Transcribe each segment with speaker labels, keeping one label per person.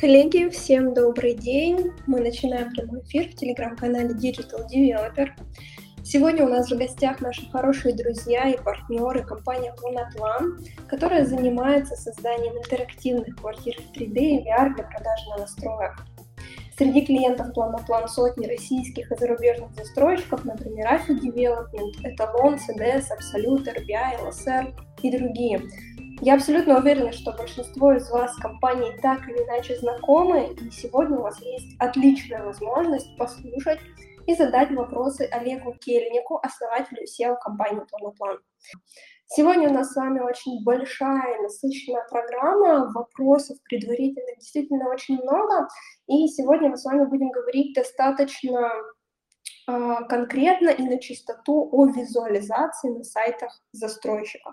Speaker 1: Коллеги, всем добрый день. Мы начинаем прямой эфир в телеграм-канале Digital Developer. Сегодня у нас в гостях наши хорошие друзья и партнеры компания Планоплан, которая занимается созданием интерактивных квартир в 3D и VR для продажи на настроек. Среди клиентов Планоплан сотни российских и зарубежных застройщиков, например, AFI Development, Эталон, CDS, Absolute, RBI, LSR и другие. Я абсолютно уверена, что большинство из вас с компанией так или иначе знакомы, и сегодня у вас есть отличная возможность послушать и задать вопросы Олегу Кельнику, основателю SEO компании Планоплан. Сегодня у нас с вами очень большая, насыщенная программа, вопросов предварительных действительно очень много, и сегодня мы с вами будем говорить достаточно э, конкретно и на чистоту о визуализации на сайтах застройщиков.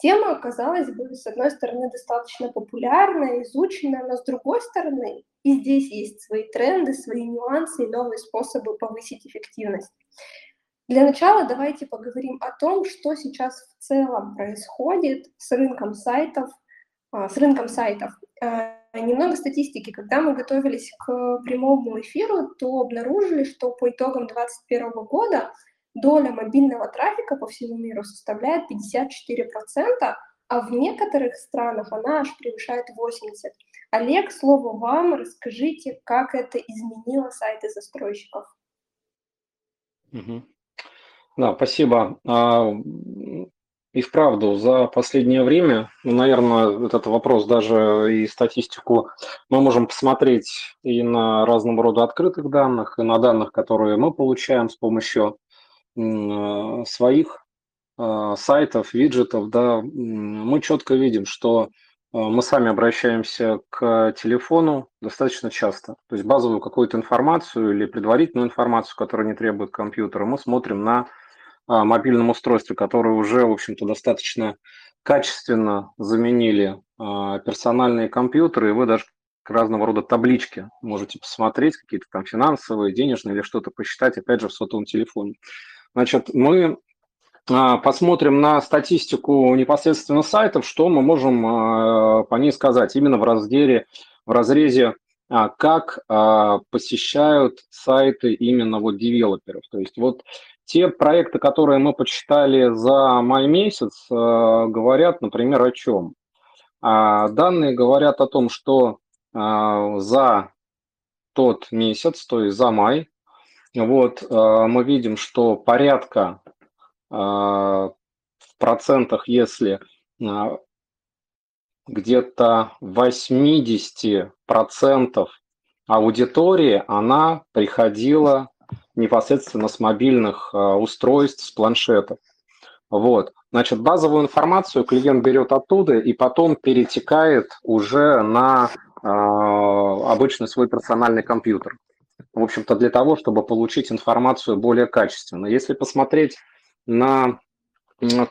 Speaker 1: Тема, казалось бы, с одной стороны, достаточно популярная, изученная, но с другой стороны, и здесь есть свои тренды, свои нюансы и новые способы повысить эффективность. Для начала давайте поговорим о том, что сейчас в целом происходит с рынком сайтов, а, с рынком сайтов. А, немного статистики. Когда мы готовились к прямому эфиру, то обнаружили, что по итогам 2021 года доля мобильного трафика по всему миру составляет 54%, а в некоторых странах она аж превышает 80%. Олег, слово вам, расскажите, как это изменило сайты застройщиков.
Speaker 2: Угу. Да, спасибо. А, и вправду, за последнее время, ну, наверное, этот вопрос даже и статистику мы можем посмотреть и на разного рода открытых данных, и на данных, которые мы получаем с помощью своих э, сайтов, виджетов, да, мы четко видим, что э, мы сами обращаемся к телефону достаточно часто. То есть базовую какую-то информацию или предварительную информацию, которая не требует компьютера, мы смотрим на мобильном устройстве, которое уже, в общем-то, достаточно качественно заменили персональные компьютеры, и вы даже разного рода таблички можете посмотреть, какие-то там финансовые, денежные или что-то посчитать, опять же, в сотовом телефоне. Значит, мы а, посмотрим на статистику непосредственно сайтов, что мы можем а, по ней сказать именно в разделе, в разрезе а, как посещают сайты именно вот девелоперов. То есть вот те проекты, которые мы почитали за май месяц, говорят, например, о чем? Данные говорят о том, что за тот месяц, то есть за май, вот, э, мы видим, что порядка э, в процентах, если э, где-то 80 процентов аудитории, она приходила непосредственно с мобильных устройств, с планшетов. Вот. Значит, базовую информацию клиент берет оттуда и потом перетекает уже на э, обычный свой персональный компьютер в общем-то, для того, чтобы получить информацию более качественно. Если посмотреть на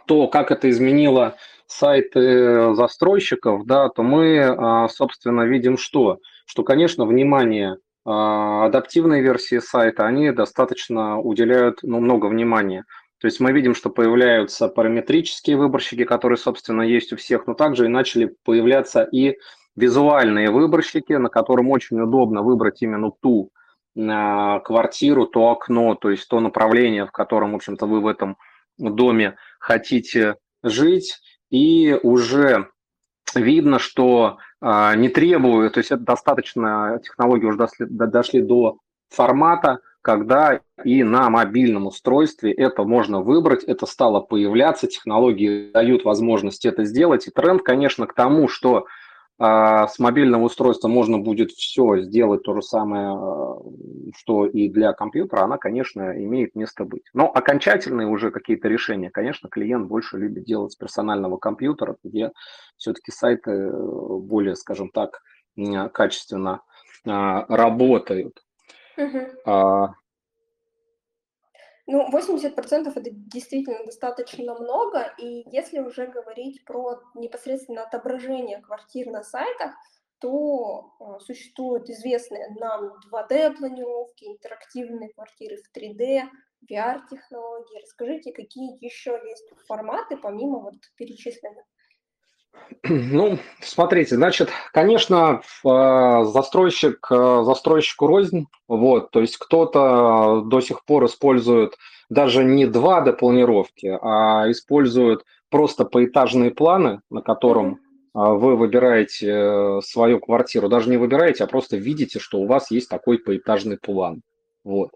Speaker 2: то, как это изменило сайты застройщиков, да, то мы, а, собственно, видим что? Что, конечно, внимание а, адаптивной версии сайта, они достаточно уделяют ну, много внимания. То есть мы видим, что появляются параметрические выборщики, которые, собственно, есть у всех, но также и начали появляться и визуальные выборщики, на котором очень удобно выбрать именно ту квартиру, то окно, то есть то направление, в котором, в общем-то, вы в этом доме хотите жить, и уже видно, что а, не требует, то есть это достаточно, технологии уже дошли, дошли до формата, когда и на мобильном устройстве это можно выбрать, это стало появляться, технологии дают возможность это сделать, и тренд, конечно, к тому, что а с мобильного устройства можно будет все сделать то же самое, э, что и для компьютера, она, конечно, имеет место быть. Но окончательные уже какие-то решения, конечно, клиент больше любит делать с персонального компьютера, где все-таки сайты э, более, скажем так, качественно а, работают.
Speaker 1: Угу. Ну, 80% это действительно достаточно много, и если уже говорить про непосредственно отображение квартир на сайтах, то э, существуют известные нам 2D-планировки, интерактивные квартиры в 3D, VR-технологии. Расскажите, какие еще есть форматы, помимо вот перечисленных?
Speaker 2: Ну, смотрите, значит, конечно, э, застройщик э, застройщику рознь, вот, то есть кто-то до сих пор использует даже не 2D-планировки, а использует просто поэтажные планы, на котором а, вы выбираете э, свою квартиру, даже не выбираете, а просто видите, что у вас есть такой поэтажный план. Вот.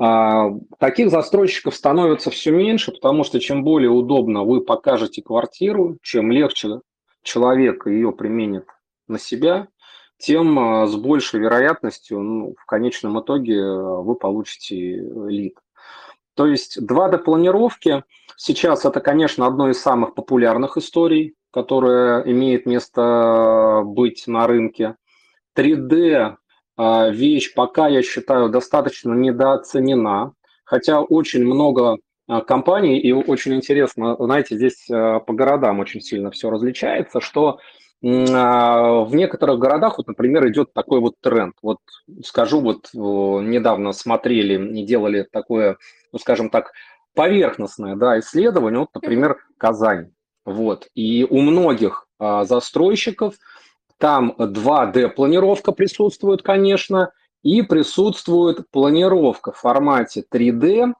Speaker 2: А, таких застройщиков становится все меньше, потому что чем более удобно вы покажете квартиру, чем легче человек ее применит на себя, тем а, с большей вероятностью ну, в конечном итоге вы получите лид. То есть 2D-планировки сейчас это, конечно, одно из самых популярных историй, которая имеет место быть на рынке. 3D а, вещь пока, я считаю, достаточно недооценена, хотя очень много а, компаний, и очень интересно, знаете, здесь а, по городам очень сильно все различается, что в некоторых городах, вот, например, идет такой вот тренд. Вот скажу, вот недавно смотрели и делали такое, ну, скажем так, поверхностное да, исследование, вот, например, Казань. Вот. И у многих застройщиков там 2D-планировка присутствует, конечно, и присутствует планировка в формате 3D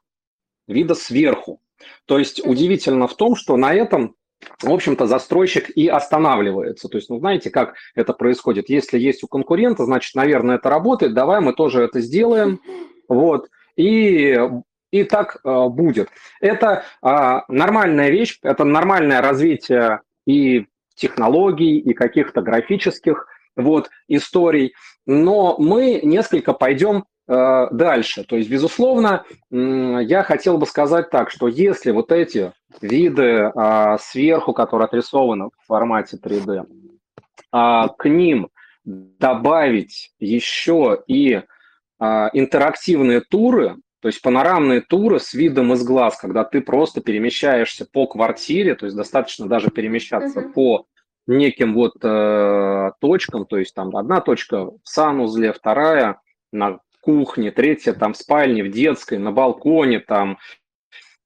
Speaker 2: вида сверху. То есть удивительно в том, что на этом, в общем-то, застройщик и останавливается. То есть, ну, знаете, как это происходит? Если есть у конкурента, значит, наверное, это работает, давай мы тоже это сделаем. Вот. И и так э, будет. Это э, нормальная вещь, это нормальное развитие и технологий, и каких-то графических вот, историй. Но мы несколько пойдем э, дальше. То есть, безусловно, э, я хотел бы сказать так, что если вот эти виды э, сверху, которые отрисованы в формате 3D, э, к ним добавить еще и э, интерактивные туры, то есть панорамные туры с видом из глаз, когда ты просто перемещаешься по квартире, то есть достаточно даже перемещаться uh-huh. по неким вот э, точкам, то есть там одна точка в санузле, вторая на кухне, третья там в спальне, в детской, на балконе там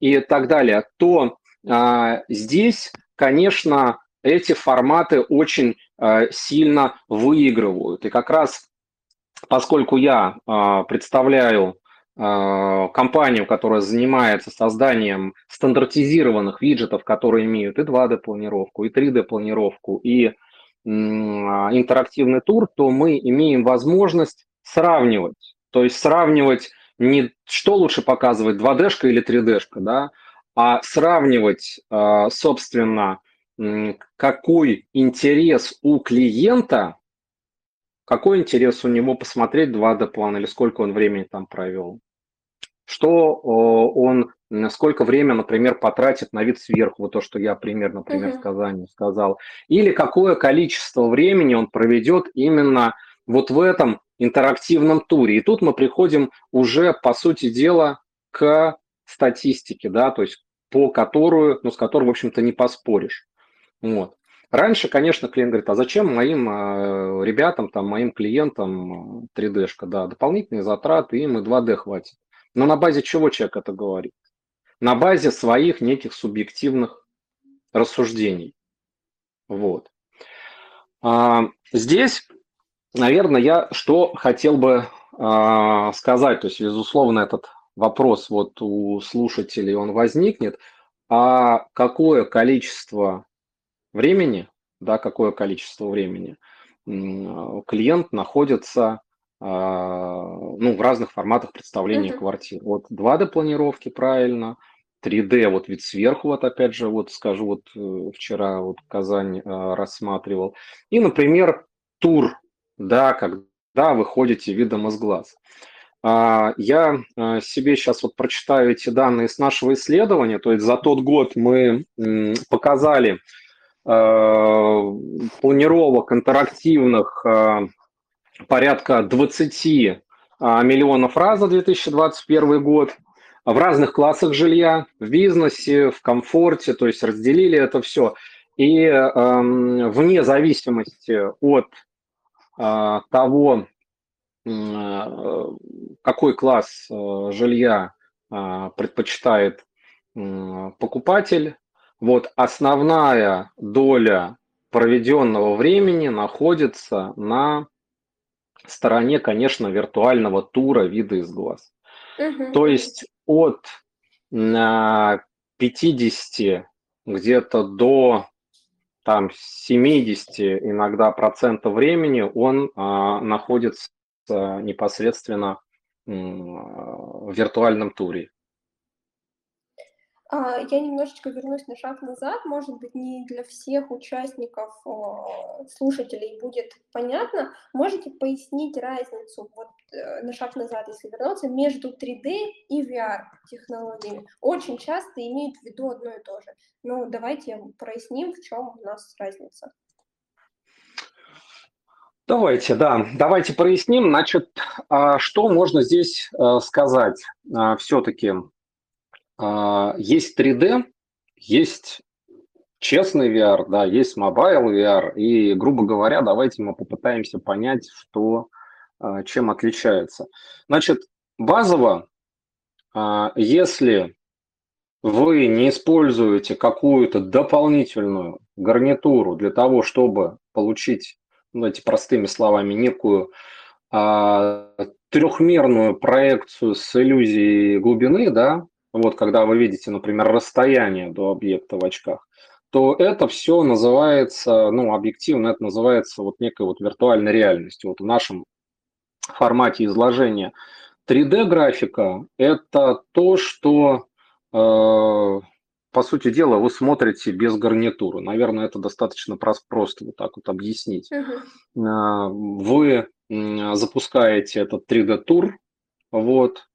Speaker 2: и так далее, то э, здесь, конечно, эти форматы очень э, сильно выигрывают. И как раз поскольку я э, представляю компанию, которая занимается созданием стандартизированных виджетов, которые имеют и 2D-планировку, и 3D-планировку, и а, интерактивный тур, то мы имеем возможность сравнивать. То есть сравнивать не что лучше показывать, 2D-шка или 3D-шка, да, а сравнивать, а, собственно, какой интерес у клиента какой интерес у него посмотреть 2D-план или сколько он времени там провел? Что он, сколько времени, например, потратит на вид сверху, вот то, что я пример, например, uh-huh. в Казани сказал. Или какое количество времени он проведет именно вот в этом интерактивном туре. И тут мы приходим уже, по сути дела, к статистике, да, то есть по которую, ну, с которой, в общем-то, не поспоришь. Вот. Раньше, конечно, клиент говорит, а зачем моим э, ребятам, там, моим клиентам 3D-шка, да, дополнительные затраты, им и 2D хватит. Но на базе чего человек это говорит? На базе своих неких субъективных рассуждений. Вот. А, здесь, наверное, я что хотел бы а, сказать, то есть, безусловно, этот вопрос вот у слушателей он возникнет, а какое количество времени, да, какое количество времени клиент находится а, ну, в разных форматах представления uh-huh. квартир. Вот 2D-планировки, правильно, 3D, вот вид сверху, вот опять же, вот скажу, вот э, вчера вот Казань э, рассматривал. И, например, тур, да, когда вы ходите видом из глаз. А, я себе сейчас вот прочитаю эти данные с нашего исследования, то есть за тот год мы показали планировок интерактивных э, порядка 20 э, миллионов раз за 2021 год в разных классах жилья, в бизнесе, в комфорте, то есть разделили это все. И э, вне зависимости от э, того, э, какой класс э, жилья э, предпочитает э, покупатель, вот основная доля проведенного времени находится на стороне, конечно, виртуального тура вида из глаз. Угу. То есть от 50 где-то до там 70 иногда процентов времени он а, находится непосредственно в виртуальном туре.
Speaker 1: А, я немножечко вернусь на шаг назад. Может быть, не для всех участников, слушателей будет понятно. Можете пояснить разницу вот, э, на шаг назад, если вернуться, между 3D и VR технологиями? Очень часто имеют в виду одно и то же. Ну, давайте проясним, в чем у нас разница.
Speaker 2: Давайте, да, давайте проясним. Значит, а что можно здесь э, сказать а, все-таки? А, есть 3D, есть честный VR, да, есть mobile VR, и, грубо говоря, давайте мы попытаемся понять, что, а, чем отличается. Значит, базово, а, если вы не используете какую-то дополнительную гарнитуру для того, чтобы получить, ну, эти простыми словами, некую трехмерную проекцию с иллюзией глубины, да, вот когда вы видите, например, расстояние до объекта в очках, то это все называется, ну, объективно это называется вот некой вот виртуальной реальностью. Вот в нашем формате изложения 3D-графика – это то, что, э, по сути дела, вы смотрите без гарнитуры. Наверное, это достаточно просто вот так вот объяснить. Uh-huh. Вы запускаете этот 3D-тур, вот,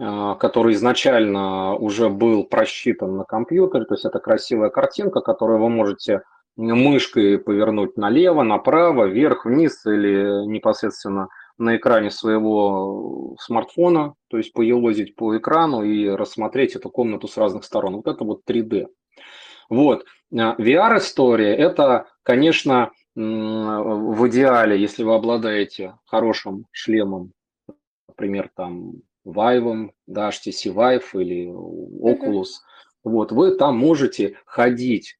Speaker 2: который изначально уже был просчитан на компьютере, то есть это красивая картинка, которую вы можете мышкой повернуть налево, направо, вверх, вниз или непосредственно на экране своего смартфона, то есть поелозить по экрану и рассмотреть эту комнату с разных сторон. Вот это вот 3D. Вот. А, VR-история – это, конечно, в идеале, если вы обладаете хорошим шлемом, например, там Vive, да, HTC Vive или Oculus, mm-hmm. вот, вы там можете ходить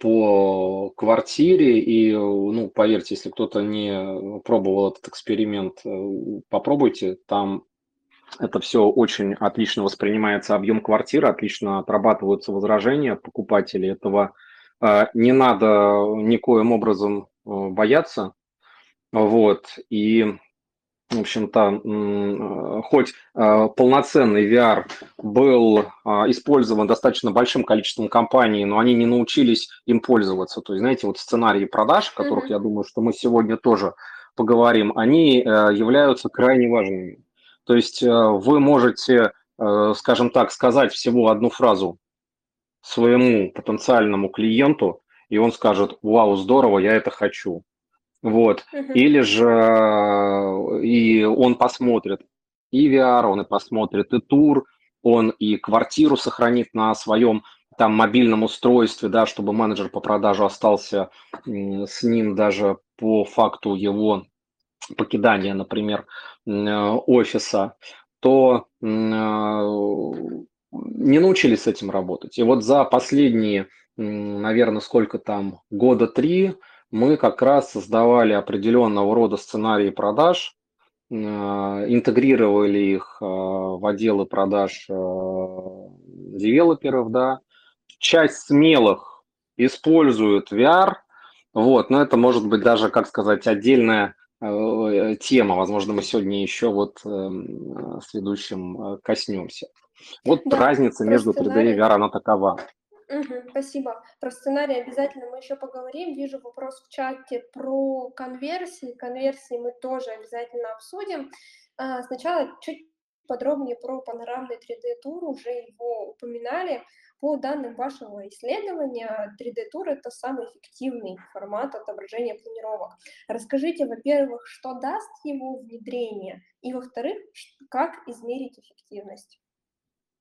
Speaker 2: по квартире и, ну, поверьте, если кто-то не пробовал этот эксперимент, э, попробуйте, там это все очень отлично воспринимается, объем квартиры, отлично отрабатываются возражения покупателей, этого э, не надо никоим образом э, бояться, вот, и в общем-то, хоть а, полноценный VR был а, использован достаточно большим количеством компаний, но они не научились им пользоваться. То есть, знаете, вот сценарии продаж, о которых mm-hmm. я думаю, что мы сегодня тоже поговорим, они э, являются крайне важными. То есть э, вы можете, э, скажем так, сказать всего одну фразу своему потенциальному клиенту, и он скажет, вау, здорово, я это хочу. Вот. Uh-huh. Или же и он посмотрит и VR, он и посмотрит и тур, он и квартиру сохранит на своем там мобильном устройстве, да, чтобы менеджер по продажу остался с ним даже по факту его покидания, например, офиса, то не научились с этим работать. И вот за последние, наверное, сколько там, года три, мы как раз создавали определенного рода сценарии продаж, э, интегрировали их э, в отделы продаж э, девелоперов, да. Часть смелых используют VR, вот, но это может быть даже, как сказать, отдельная тема. Возможно, мы сегодня еще вот с ведущим коснемся. Вот да, разница между 3D и VR, она такова.
Speaker 1: Угу, спасибо. Про сценарий обязательно мы еще поговорим. Вижу вопрос в чате про конверсии. Конверсии мы тоже обязательно обсудим. А, сначала чуть подробнее про панорамный 3D-тур, уже его упоминали. По данным вашего исследования, 3D-тур – это самый эффективный формат отображения планировок. Расскажите, во-первых, что даст его внедрение, и, во-вторых, как измерить эффективность?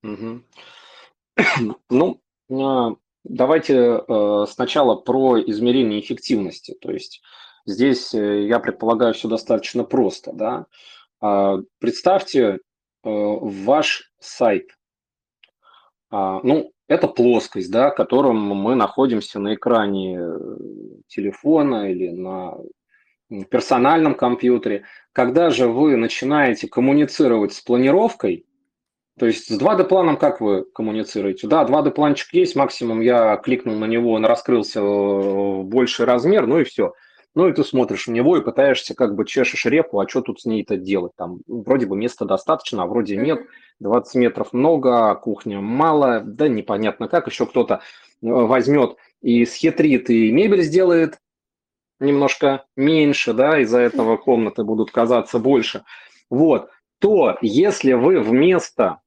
Speaker 2: Угу. Ну, давайте э, сначала про измерение эффективности. То есть здесь, э, я предполагаю, все достаточно просто. Да? А, представьте э, ваш сайт. А, ну, это плоскость, да, которым мы находимся на экране телефона или на персональном компьютере. Когда же вы начинаете коммуницировать с планировкой, то есть с 2D-планом как вы коммуницируете? Да, 2D-планчик есть, максимум я кликнул на него, он раскрылся в больший размер, ну и все. Ну и ты смотришь в него и пытаешься как бы чешешь репу, а что тут с ней-то делать? Там вроде бы места достаточно, а вроде нет. 20 метров много, а кухня мало, да непонятно как. Еще кто-то э, возьмет и схитрит, и мебель сделает немножко меньше, да, из-за этого комнаты будут казаться больше. Вот, то если вы вместо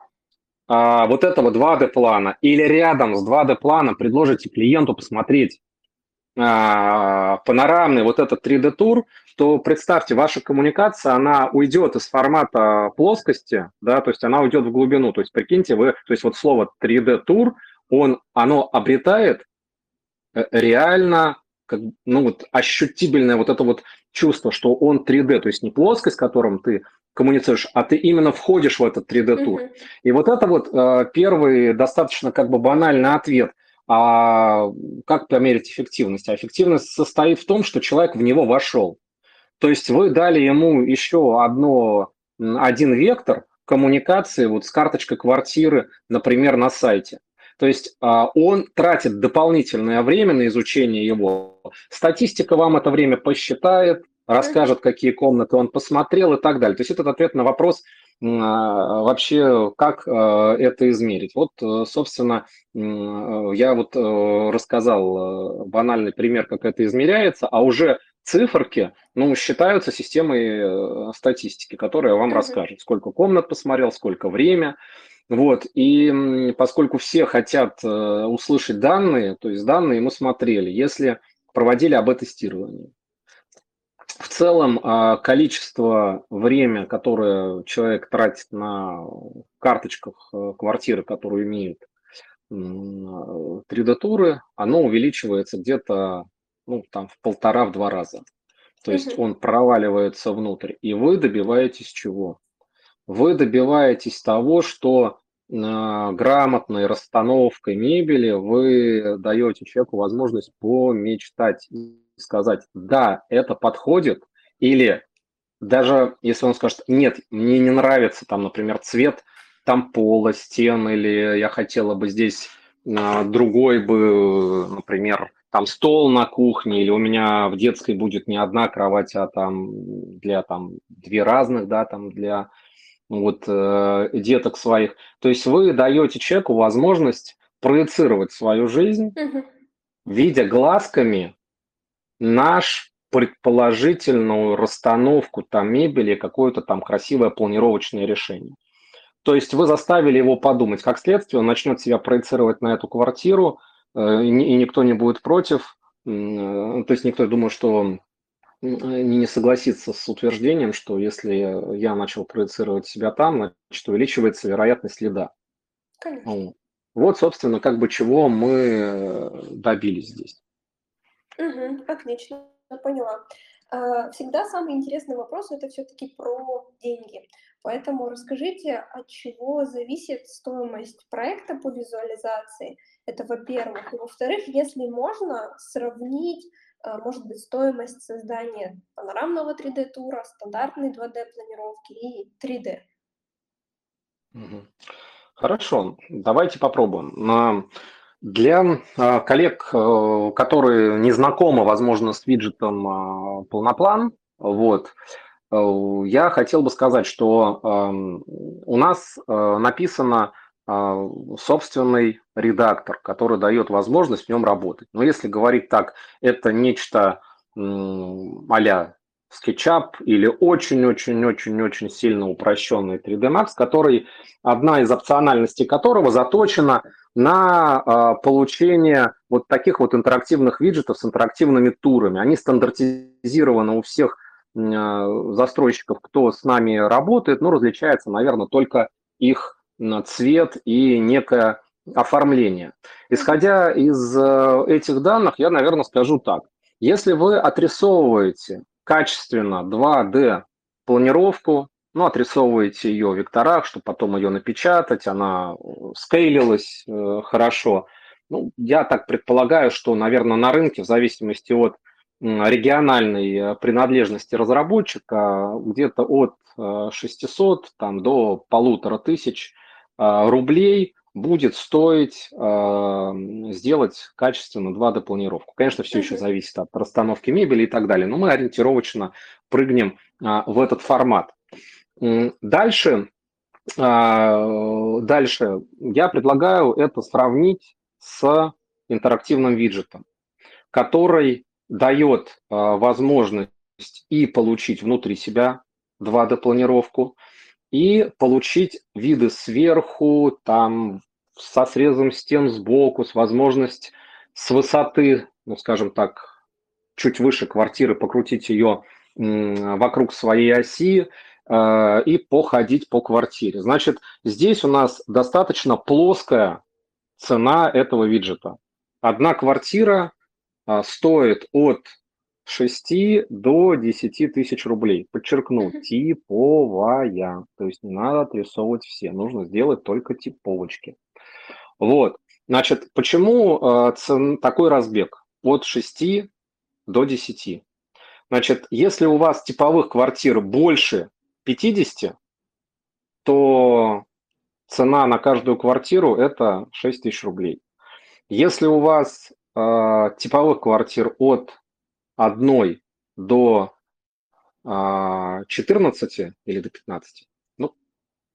Speaker 2: а, вот этого 2D-плана или рядом с 2D-планом предложите клиенту посмотреть а, панорамный вот этот 3D-тур, то представьте, ваша коммуникация, она уйдет из формата плоскости, да, то есть она уйдет в глубину. То есть прикиньте, вы, то есть вот слово 3D-тур, он, оно обретает э, реально как, ну вот ощутибельное вот это вот чувство, что он 3D, то есть не плоскость, которым ты коммуницируешь, а ты именно входишь в этот 3D-тур. Mm-hmm. И вот это вот э, первый достаточно как бы банальный ответ. А как померить эффективность? А эффективность состоит в том, что человек в него вошел. То есть вы дали ему еще одно, один вектор коммуникации вот с карточкой квартиры, например, на сайте. То есть а, он тратит дополнительное время на изучение его. Статистика вам это время посчитает, расскажет, какие комнаты он посмотрел и так далее. То есть это ответ на вопрос а, вообще, как а, это измерить. Вот, э, собственно, я вот э, рассказал э, банальный пример, как это измеряется, а уже циферки, ну, считаются системой статистики, которая вам расскажет, сколько комнат посмотрел, сколько время, вот, и поскольку все хотят э, услышать данные, то есть данные мы смотрели, если проводили АБ-тестирование. В целом а, количество время, которое человек тратит на карточках э, квартиры, которые имеют 3D-туры, оно увеличивается где-то ну, там, в полтора-два раза. То есть он проваливается внутрь. И вы добиваетесь чего? Вы добиваетесь того, что э, грамотной расстановкой мебели вы даете человеку возможность помечтать и сказать, да, это подходит, или даже если он скажет, нет, мне не нравится там, например, цвет там пола, стен, или я хотела бы здесь э, другой бы, например, там стол на кухне, или у меня в детской будет не одна кровать, а там для там две разных, да, там для вот, э, деток своих. То есть вы даете человеку возможность проецировать свою жизнь, угу. видя глазками наш предположительную расстановку там мебели, какое-то там красивое планировочное решение. То есть вы заставили его подумать, как следствие, он начнет себя проецировать на эту квартиру, э, и никто не будет против. Э, то есть никто думает, что не согласиться с утверждением, что если я начал проецировать себя там, значит, увеличивается вероятность следа. Конечно. Вот, собственно, как бы чего мы э, добились здесь.
Speaker 1: Угу, отлично, поняла. А, всегда самый интересный вопрос это все-таки про деньги. Поэтому расскажите, от чего зависит стоимость проекта по визуализации. Это во-первых. И во-вторых, если можно сравнить а, может быть стоимость создания панорамного 3D-тура, стандартной 2D-планировки и 3D.
Speaker 2: Хорошо, давайте попробуем. Для а, коллег, э, которые не знакомы, возможно, с виджетом полноплан, вот, э, я хотел бы сказать, что у нас э, написано собственный редактор, который дает возможность в нем работать. Но если говорить так, это нечто а-ля SketchUp или очень-очень-очень-очень сильно упрощенный 3D Max, который, одна из опциональностей которого заточена на э, получение вот таких вот интерактивных виджетов с интерактивными турами. Они стандартизированы у всех э, застройщиков, кто с нами работает, но различается, наверное, только их цвет и некое оформление. Исходя из э, этих данных, я, наверное, скажу так. Если вы отрисовываете качественно 2D планировку, ну, отрисовываете ее в векторах, чтобы потом ее напечатать, она э, скейлилась э, хорошо. Ну, я так предполагаю, что, наверное, на рынке, в зависимости от региональной принадлежности разработчика где-то от 600 там, до полутора тысяч рублей будет стоить сделать качественно 2D-планировку. Конечно, все еще зависит от расстановки мебели и так далее, но мы ориентировочно прыгнем в этот формат. Дальше а, дальше я предлагаю это сравнить с интерактивным виджетом, который дает а, возможность и получить внутри себя 2D-планировку, и получить виды сверху, там, со срезом стен сбоку, с возможность с высоты, ну, скажем так, чуть выше квартиры покрутить ее вокруг своей оси, Э, и походить по квартире. Значит, здесь у нас достаточно плоская цена этого виджета. Одна квартира э, стоит от 6 до 10 тысяч рублей. Подчеркну, типовая. То есть не надо отрисовывать все, нужно сделать только типовочки. Вот. Значит, почему э, цен, такой разбег? От 6 до 10. Значит, если у вас типовых квартир больше 50, то цена на каждую квартиру это 6 тысяч рублей. Если у вас э, типовых квартир от 1 до э, 14 или до 15, ну,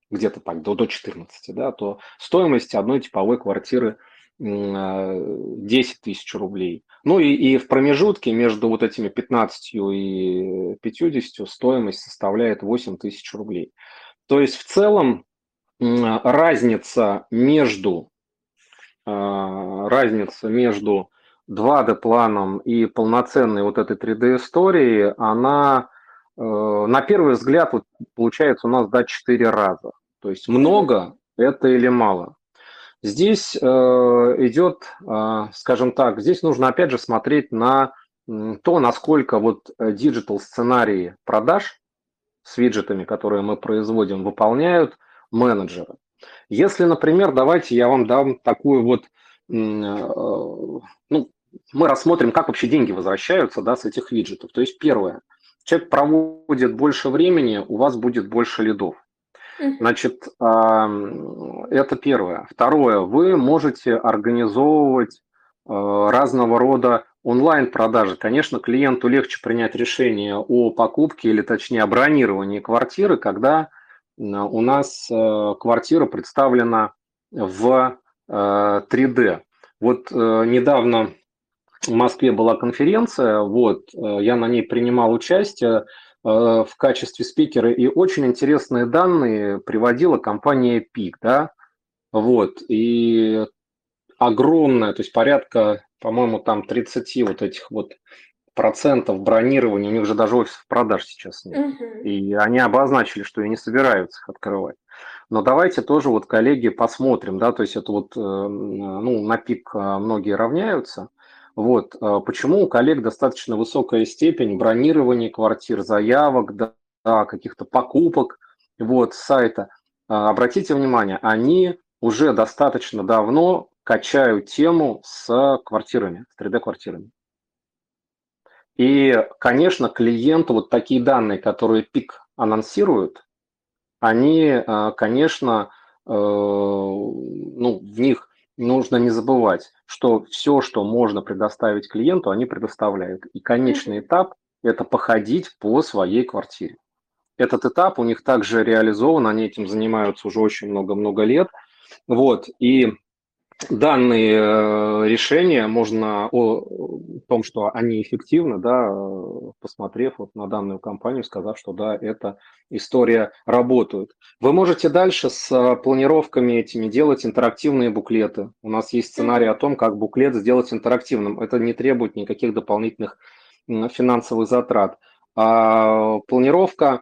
Speaker 2: где-то так, до, до 14, да, то стоимость одной типовой квартиры 10 тысяч рублей. Ну и, и в промежутке между вот этими 15 и 50 стоимость составляет 8 тысяч рублей. То есть в целом разница между, а, разница между 2D-планом и полноценной вот этой 3D-историей, она э, на первый взгляд вот, получается у нас да, 4 раза. То есть много это или мало. Здесь э, идет, э, скажем так, здесь нужно опять же смотреть на то, насколько вот digital сценарии продаж с виджетами, которые мы производим, выполняют менеджеры. Если, например, давайте я вам дам такую вот, э, ну, мы рассмотрим, как вообще деньги возвращаются да, с этих виджетов. То есть первое, человек проводит больше времени, у вас будет больше лидов. Значит, это первое. Второе, вы можете организовывать а, разного рода онлайн-продажи. Конечно, клиенту легче принять решение о покупке или, точнее, о бронировании квартиры, когда у нас а, квартира представлена в 3D. А, вот недавно в Москве была конференция, вот, я на ней принимал участие, Э, в качестве спикера, и очень интересные данные приводила компания PIC, да, вот, и огромное, то есть порядка, по-моему, там 30 вот этих вот процентов бронирования, у них же даже офисов продаж сейчас нет. Uh-huh. И они обозначили, что и не собираются их открывать. Но давайте тоже вот, коллеги, посмотрим, да, то есть это вот, э, ну, на пик э, многие равняются, вот. А почему у коллег достаточно высокая степень бронирования квартир, заявок, да, каких-то покупок вот, сайта? А, обратите внимание, они уже достаточно давно качают тему с квартирами, с 3D-квартирами. И, конечно, клиенту вот такие данные, которые ПИК анонсируют, они, а, конечно, э, ну, в них нужно не забывать, что все, что можно предоставить клиенту, они предоставляют. И конечный этап – это походить по своей квартире. Этот этап у них также реализован, они этим занимаются уже очень много-много лет. Вот, и данные э, решения можно о том, что они эффективны, да, посмотрев вот на данную компанию, сказав, что да, эта история работает. Вы можете дальше с э, планировками этими делать интерактивные буклеты. У нас есть сценарий о том, как буклет сделать интерактивным. Это не требует никаких дополнительных финансовых затрат. А планировка,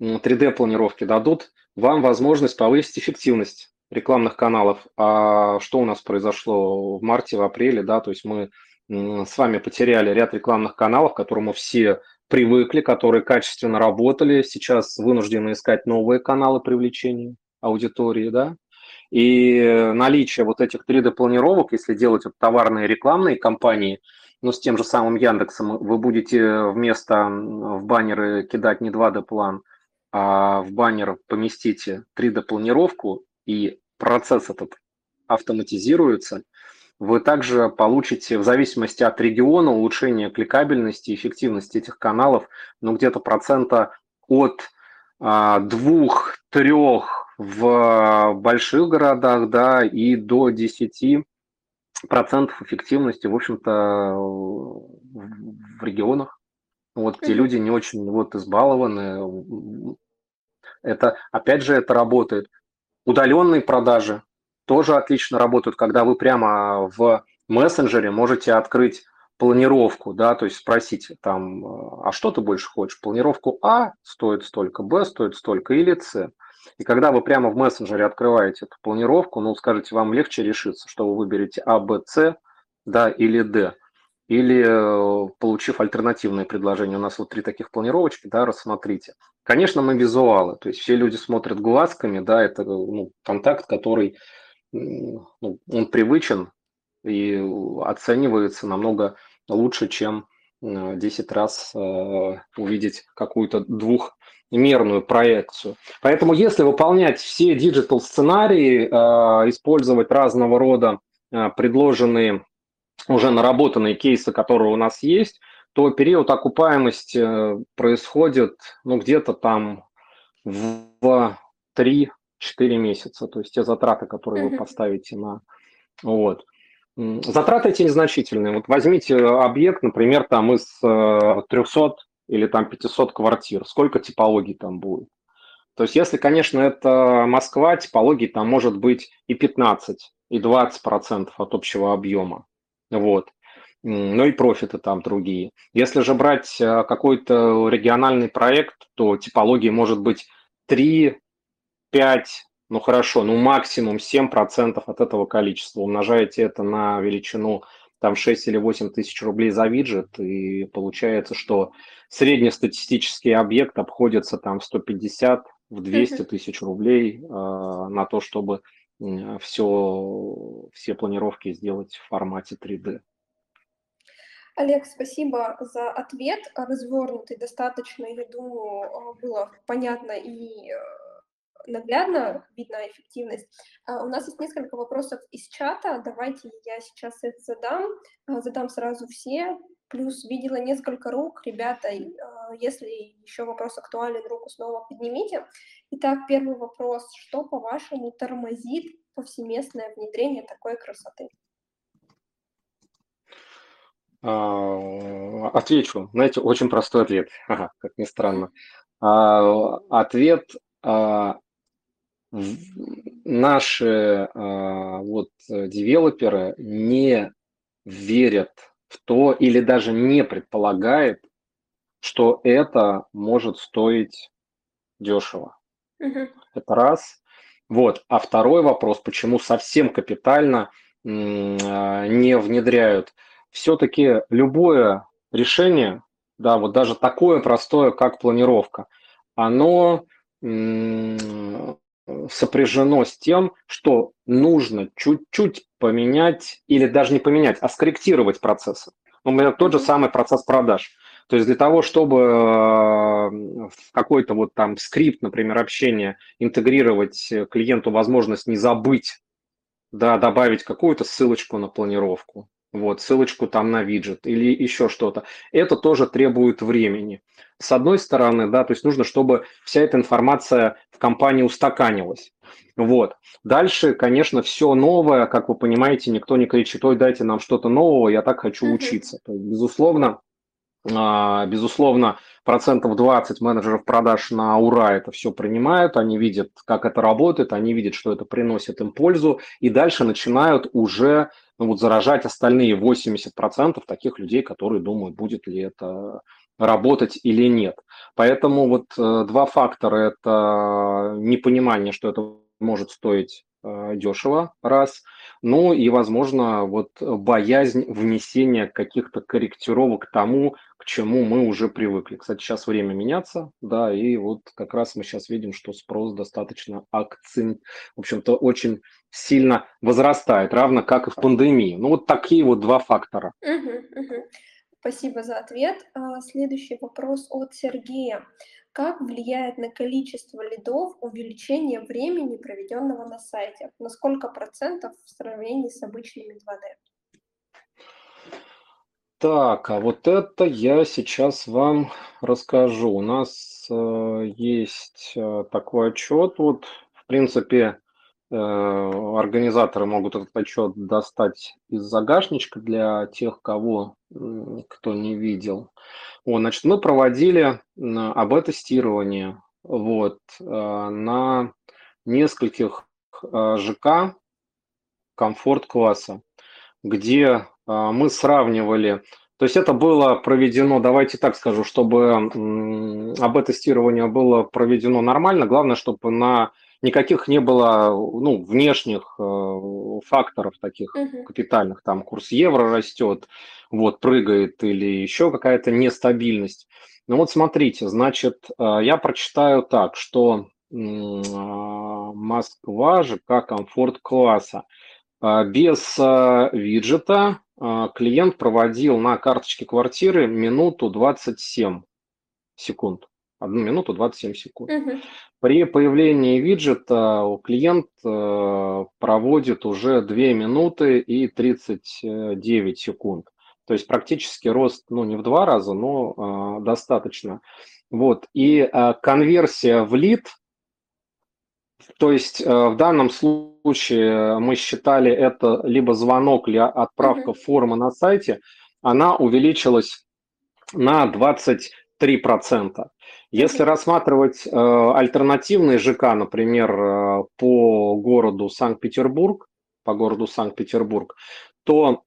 Speaker 2: 3D-планировки дадут вам возможность повысить эффективность рекламных каналов. А что у нас произошло в марте, в апреле, да, то есть мы с вами потеряли ряд рекламных каналов, к которым мы все привыкли, которые качественно работали, сейчас вынуждены искать новые каналы привлечения аудитории, да, и наличие вот этих 3D-планировок, если делать вот товарные рекламные кампании, но с тем же самым Яндексом вы будете вместо в баннеры кидать не 2D-план, а в баннер поместите 3D-планировку, и процесс этот автоматизируется, вы также получите, в зависимости от региона, улучшение кликабельности и эффективности этих каналов, ну, где-то процента от а, двух-трех в больших городах, да, и до 10 процентов эффективности, в общем-то, в регионах, вот, где люди не очень вот избалованы. Это, опять же, это работает. Удаленные продажи тоже отлично работают, когда вы прямо в мессенджере можете открыть планировку, да, то есть спросить там, а что ты больше хочешь? Планировку А стоит столько, Б стоит столько или С. И когда вы прямо в мессенджере открываете эту планировку, ну, скажите, вам легче решиться, что вы выберете А, Б, С, да, или Д. Или э, получив альтернативное предложение, у нас вот три таких планировочки, да, рассмотрите. Конечно, мы визуалы, то есть все люди смотрят глазками, да, это ну, контакт, который, ну, он привычен и оценивается намного лучше, чем 10 раз э, увидеть какую-то двух мерную проекцию. Поэтому если выполнять все digital сценарии, э, использовать разного рода э, предложенные уже наработанные кейсы, которые у нас есть, то период окупаемости э, происходит ну, где-то там в 3-4 месяца. То есть те затраты, которые вы поставите на... Вот. Затраты эти незначительные. Вот возьмите объект, например, там из 300 или там 500 квартир, сколько типологий там будет. То есть, если, конечно, это Москва, типологий там может быть и 15, и 20 процентов от общего объема. Вот. Ну и профиты там другие. Если же брать э, какой-то региональный проект, то типологии может быть 3, 5, ну хорошо, ну максимум 7% от этого количества. Умножаете это на величину там 6 или 8 тысяч рублей за виджет, и получается, что среднестатистический объект обходится там в 150, в 200 тысяч рублей э, на то, чтобы все, все планировки сделать в формате 3D.
Speaker 1: Олег, спасибо за ответ, развернутый достаточно, я думаю, а, было понятно и э, наглядно видна эффективность. А, у нас есть несколько вопросов из чата, давайте я сейчас их задам, а, задам сразу все, плюс видела несколько рук, ребята, а, если еще вопрос актуален, руку снова поднимите. Итак, первый вопрос, что, по-вашему, тормозит повсеместное внедрение такой красоты?
Speaker 2: Отвечу. Знаете, очень простой ответ, как ни странно. Ответ наши а, вот девелоперы не верят в то или даже не предполагают, что это может стоить дешево. Uh-huh. Это раз. Вот. А второй вопрос, почему совсем капитально а, не внедряют. Все-таки любое решение, да, вот даже такое простое, как планировка, оно сопряжено с тем, что нужно чуть-чуть поменять или даже не поменять, а скорректировать процессы. Например, тот же самый процесс продаж. То есть для того, чтобы э, в какой-то вот там скрипт, например, общения интегрировать клиенту возможность не забыть, да, добавить какую-то ссылочку на планировку, вот, ссылочку там на виджет или еще что-то. Это тоже требует времени. С одной стороны, да, то есть нужно, чтобы вся эта информация в компании устаканилась. Вот. Дальше, конечно, все новое, как вы понимаете, никто не кричит, ой, дайте нам что-то нового, я так хочу учиться. То есть, безусловно, безусловно, процентов 20 менеджеров продаж на ура это все принимают, они видят, как это работает, они видят, что это приносит им пользу, и дальше начинают уже ну, вот, заражать остальные 80% таких людей, которые думают, будет ли это работать или нет. Поэтому вот э, два фактора – это непонимание, что это может стоить э, дешево, раз. Ну и, возможно, вот боязнь внесения каких-то корректировок тому, к чему мы уже привыкли. Кстати, сейчас время меняться, да, и вот как раз мы сейчас видим, что спрос достаточно акцент, в общем-то, очень сильно возрастает, равно как и в пандемии. Ну вот такие вот два фактора.
Speaker 1: Угу, угу. Спасибо за ответ. А, следующий вопрос от Сергея. Как влияет на количество лидов увеличение времени, проведенного на сайте? На сколько процентов в сравнении с обычными 2D?
Speaker 2: Так, а вот это я сейчас вам расскажу. У нас э, есть э, такой отчет. Вот, в принципе, организаторы могут этот отчет достать из загашничка для тех, кого кто не видел. Вот, значит, мы проводили АБ-тестирование вот, э, на нескольких э, ЖК комфорт-класса, где э, мы сравнивали, то есть это было проведено, давайте так скажу, чтобы АБ-тестирование было проведено нормально, главное, чтобы на никаких не было ну, внешних э, факторов таких uh-huh. капитальных, там курс евро растет, вот прыгает или еще какая-то нестабильность. Ну вот смотрите, значит, э, я прочитаю так, что э, Москва же как комфорт класса. Э, без э, виджета э, клиент проводил на карточке квартиры минуту 27 секунд. Одну минуту 27 секунд. Угу. При появлении виджета клиент э, проводит уже 2 минуты и 39 секунд. То есть практически рост, ну не в два раза, но э, достаточно. Вот. И э, конверсия в лид, то есть э, в данном случае мы считали это либо звонок, либо отправка mm формы на сайте, она увеличилась на 23%. Если рассматривать э, альтернативные ЖК, например, э, по городу Санкт-Петербург, по городу Санкт-Петербург, то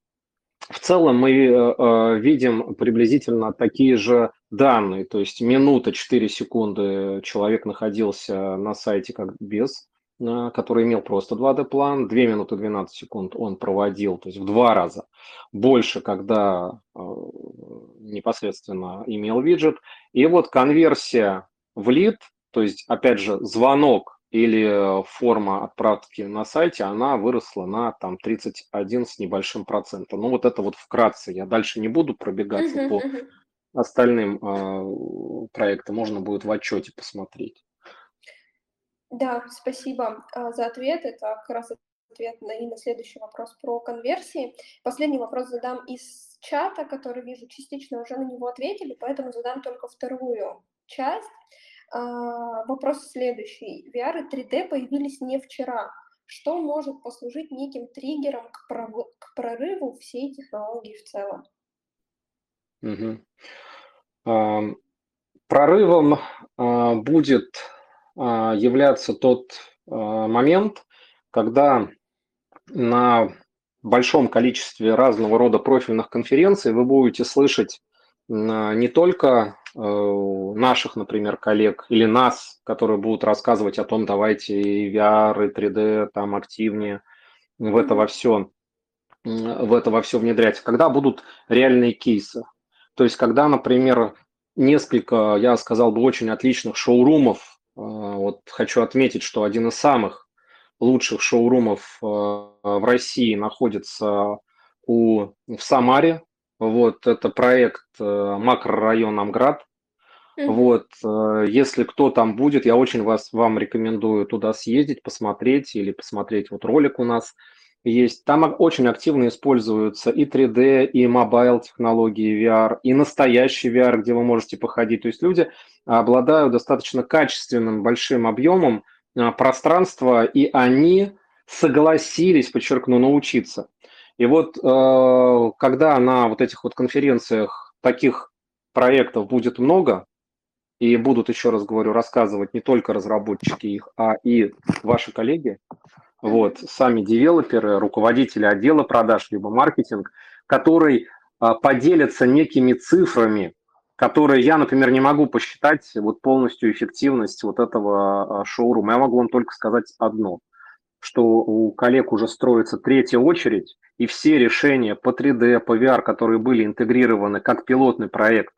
Speaker 2: в целом мы э, э видим приблизительно такие же данные, то есть минута 4 секунды человек находился на сайте как без который имел просто 2D-план, 2 минуты 12 секунд он проводил, то есть в два раза больше, когда э, непосредственно имел виджет. И вот конверсия в лид, то есть, опять же, звонок или форма отправки на сайте, она выросла на там 31 с небольшим процентом. Ну вот это вот вкратце, я дальше не буду пробегаться uh-huh, по uh-huh. остальным э, проектам, можно будет в отчете посмотреть.
Speaker 1: Да, спасибо а, за ответ. Это как раз ответ на, и на следующий вопрос про конверсии. Последний вопрос задам из чата, который вижу, частично уже на него ответили, поэтому задам только вторую часть. А, вопрос следующий. VR и 3D появились не вчера. Что может послужить неким триггером к, пров- к прорыву всей технологии в целом?
Speaker 2: Угу. А, прорывом а, будет а, являться тот а, момент, когда на большом количестве разного рода профильных конференций вы будете слышать не только э, наших, например, коллег или нас, которые будут рассказывать о том, давайте и VR, и 3D там активнее в это во все, в это во все внедрять, когда будут реальные кейсы. То есть, когда, например, несколько, я сказал бы, очень отличных шоурумов а, вот хочу отметить, что один из самых лучших шоурумов а, в России находится у, в Самаре. Вот это проект э, макрорайон Амград. Mm-hmm. Вот, э, если кто там будет, я очень вас, вам рекомендую туда съездить, посмотреть или посмотреть вот ролик у нас есть. Там очень активно используются и 3D, и mobile технологии VR, и настоящий VR, где вы можете походить. То есть люди обладают достаточно качественным большим объемом а, пространства, и они согласились, подчеркну, научиться. И вот э, когда на вот этих вот конференциях таких проектов будет много, и будут, еще раз говорю, рассказывать не только разработчики их, а и ваши коллеги, вот, сами девелоперы, руководители отдела продаж, либо маркетинг, который а, поделятся некими цифрами, которые я, например, не могу посчитать вот полностью эффективность вот этого а, шоурума. Я могу вам только сказать одно. что у коллег уже строится третья очередь, и все решения по 3D, по VR, которые были интегрированы как пилотный проект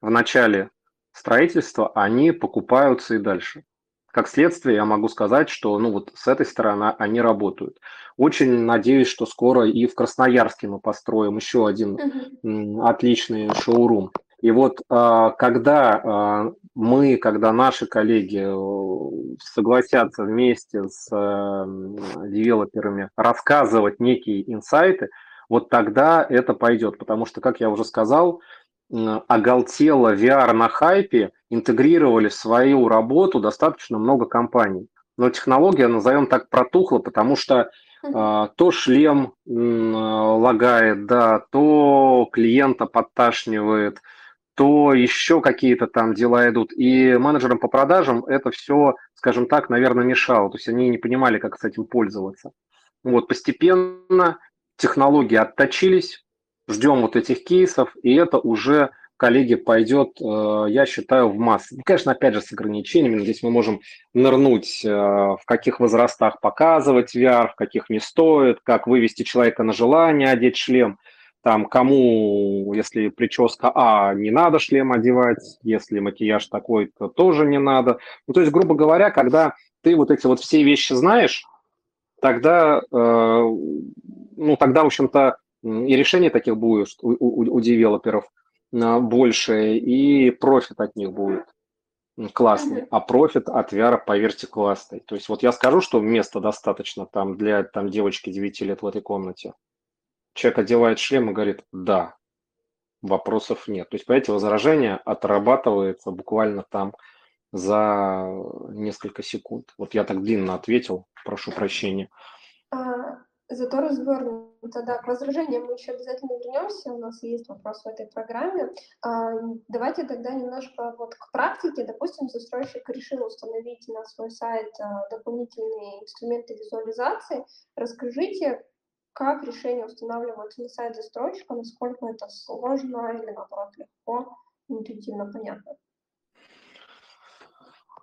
Speaker 2: в начале строительства, они покупаются и дальше. Как следствие, я могу сказать, что ну вот с этой стороны они работают. Очень надеюсь, что скоро и в Красноярске мы построим еще один uh-huh. отличный шоурум. И вот а, когда а, мы, когда наши коллеги э, согласятся вместе с э, девелоперами рассказывать некие инсайты, вот тогда это пойдет. Потому что, как я уже сказал, оголтело VR на хайпе интегрировали в свою работу достаточно много компаний. Но технология, назовем так, протухла, потому что а, то шлем лагает, да, то клиента подташнивает – то еще какие-то там дела идут. И менеджерам по продажам это все, скажем так, наверное, мешало. То есть они не понимали, как с этим пользоваться. Вот постепенно технологии отточились, ждем вот этих кейсов, и это уже, коллеги, пойдет, э, я считаю, в массы. Ну, конечно, опять же, с ограничениями. Здесь мы можем нырнуть, э, в каких возрастах показывать VR, в каких не стоит, как вывести человека на желание одеть шлем – там кому, если прическа А, не надо шлем одевать, если макияж такой, то тоже не надо. Ну, то есть, грубо говоря, когда ты вот эти вот все вещи знаешь, тогда, э, ну, тогда, в общем-то, и решение таких будет у, у, у девелоперов э, больше, и профит от них будет классный, а профит от VR, поверьте, классный. То есть вот я скажу, что места достаточно там для там девочки 9 лет в этой комнате. Человек одевает шлем и говорит «да», вопросов нет. То есть, понимаете, возражение отрабатывается буквально там за несколько секунд. Вот я так длинно ответил, прошу прощения.
Speaker 1: А, зато развернуто, да, к возражениям мы еще обязательно вернемся, у нас есть вопрос в этой программе. А, давайте тогда немножко вот к практике. Допустим, застройщик решил установить на свой сайт а, дополнительные инструменты визуализации. Расскажите, как решение устанавливается на сайт застройщика, насколько это сложно или наоборот легко, интуитивно понятно.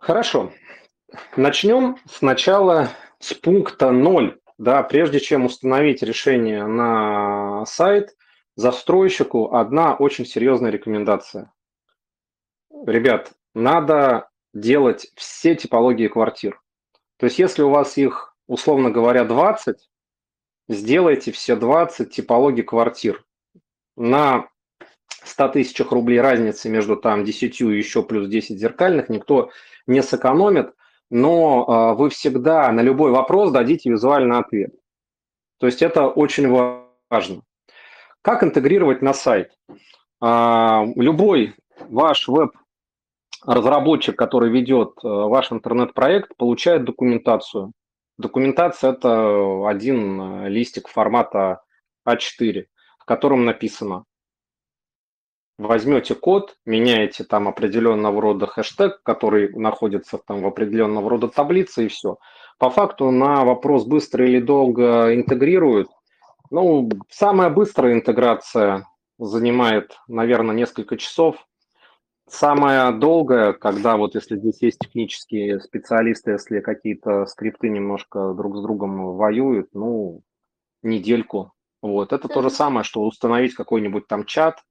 Speaker 2: Хорошо. Начнем сначала с пункта 0. Да, прежде чем установить решение на сайт, застройщику одна очень серьезная рекомендация. Ребят, надо делать все типологии квартир. То есть если у вас их, условно говоря, 20, сделайте все 20 типологий квартир. На 100 тысячах рублей разницы между там 10 и еще плюс 10 зеркальных никто не сэкономит, но а, вы всегда на любой вопрос дадите визуальный ответ. То есть это очень важно. Как интегрировать на сайт? А, любой ваш веб-разработчик, который ведет а, ваш интернет-проект, получает документацию Документация – это один э, листик формата А4, в котором написано возьмете код, меняете там определенного рода хэштег, который находится там в определенного рода таблице, и все. По факту на вопрос быстро или долго интегрируют. Ну, самая быстрая интеграция занимает, наверное, несколько часов. Самое долгое, когда вот если здесь есть технические специалисты, если какие-то скрипты немножко друг с другом воюют, ну, недельку. Вот. Это то же самое, что установить какой-нибудь там чат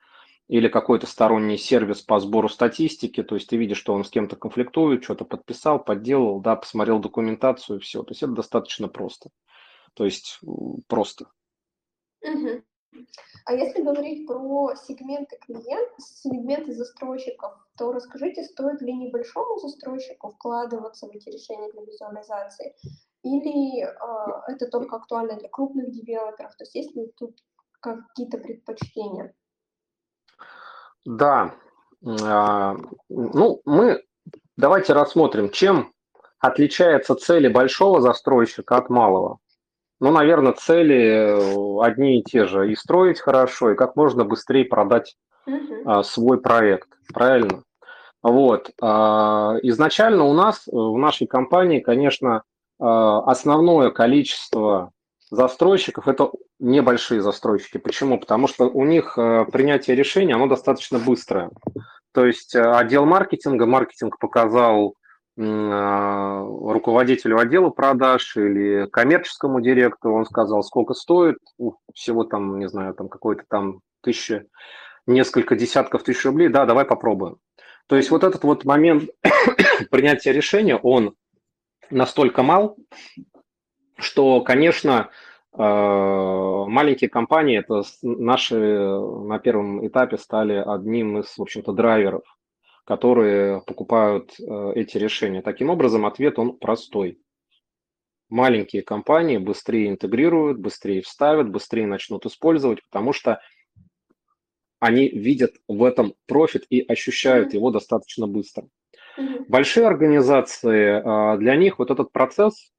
Speaker 2: или какой-то сторонний сервис по сбору статистики, то есть ты видишь, что он с кем-то конфликтует, что-то подписал, подделал, да, посмотрел документацию, все. То есть это достаточно просто. То есть просто.
Speaker 1: Угу. А если говорить про сегменты клиентов, сегменты застройщиков, то расскажите, стоит ли небольшому застройщику вкладываться в эти решения для визуализации, или э, это только актуально для крупных девелоперов? То есть есть ли тут какие-то предпочтения?
Speaker 2: Да. А, ну, мы давайте рассмотрим, чем отличается цели большого застройщика от малого. Ну, наверное, цели э, одни и те же. И строить хорошо, и как можно быстрее продать uh-huh. свой проект. Правильно? Вот. А, изначально у нас, э, в нашей компании, конечно, а, основное количество застройщиков – это небольшие застройщики. Почему? Потому что у них принятие решения, оно достаточно быстрое. То есть отдел маркетинга, маркетинг показал руководителю отдела продаж или коммерческому директору, он сказал, сколько стоит, всего там, не знаю, там какой-то там тысяча, несколько десятков тысяч рублей, да, давай попробуем. То есть вот этот вот момент принятия решения, он настолько мал, что, конечно, а, маленькие компании, это наши на первом этапе стали одним из, в общем-то, драйверов которые покупают э, эти решения. Таким образом, ответ он простой. Маленькие компании быстрее интегрируют, быстрее вставят, быстрее начнут использовать, потому что они видят в этом профит и ощущают его достаточно быстро. Большие организации, а, для них вот этот процесс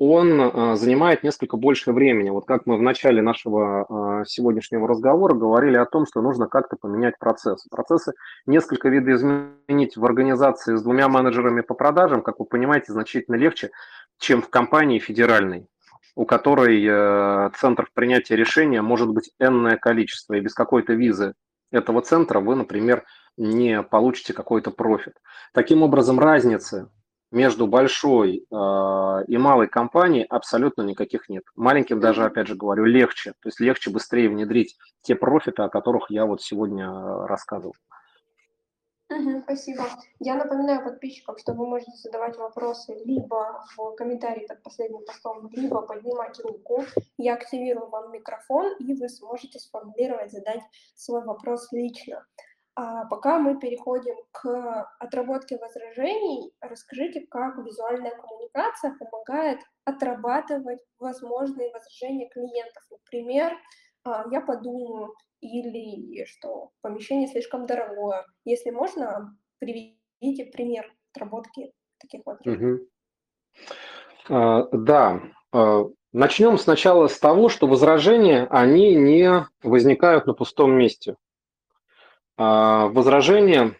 Speaker 2: он а, занимает несколько больше времени. Вот как мы в начале нашего а, сегодняшнего разговора говорили о том, что нужно как-то поменять процессы. Процессы несколько видоизменить в организации с двумя менеджерами по продажам, как вы понимаете, значительно легче, чем в компании федеральной у которой э, центров принятия решения может быть энное количество, и без какой-то визы этого центра вы, например, не получите какой-то профит. Таким образом, разницы между большой э, и малой компанией абсолютно никаких нет. Маленьким даже, опять же говорю, легче. То есть легче быстрее внедрить те профиты, о которых я вот сегодня э, рассказывал.
Speaker 1: Спасибо. Я напоминаю подписчикам, что вы можете задавать вопросы либо в комментарии под последним постом, либо поднимать руку. Я активирую вам микрофон, и вы сможете сформулировать, задать свой вопрос лично. А пока мы переходим к отработке возражений, расскажите, как визуальная коммуникация помогает отрабатывать возможные возражения клиентов. Например, а, я подумаю, или что помещение слишком дорогое. Если можно, приведите пример отработки таких возражений. Угу.
Speaker 2: Да, начнем сначала с того, что возражения, они не возникают на пустом месте. А, возражение,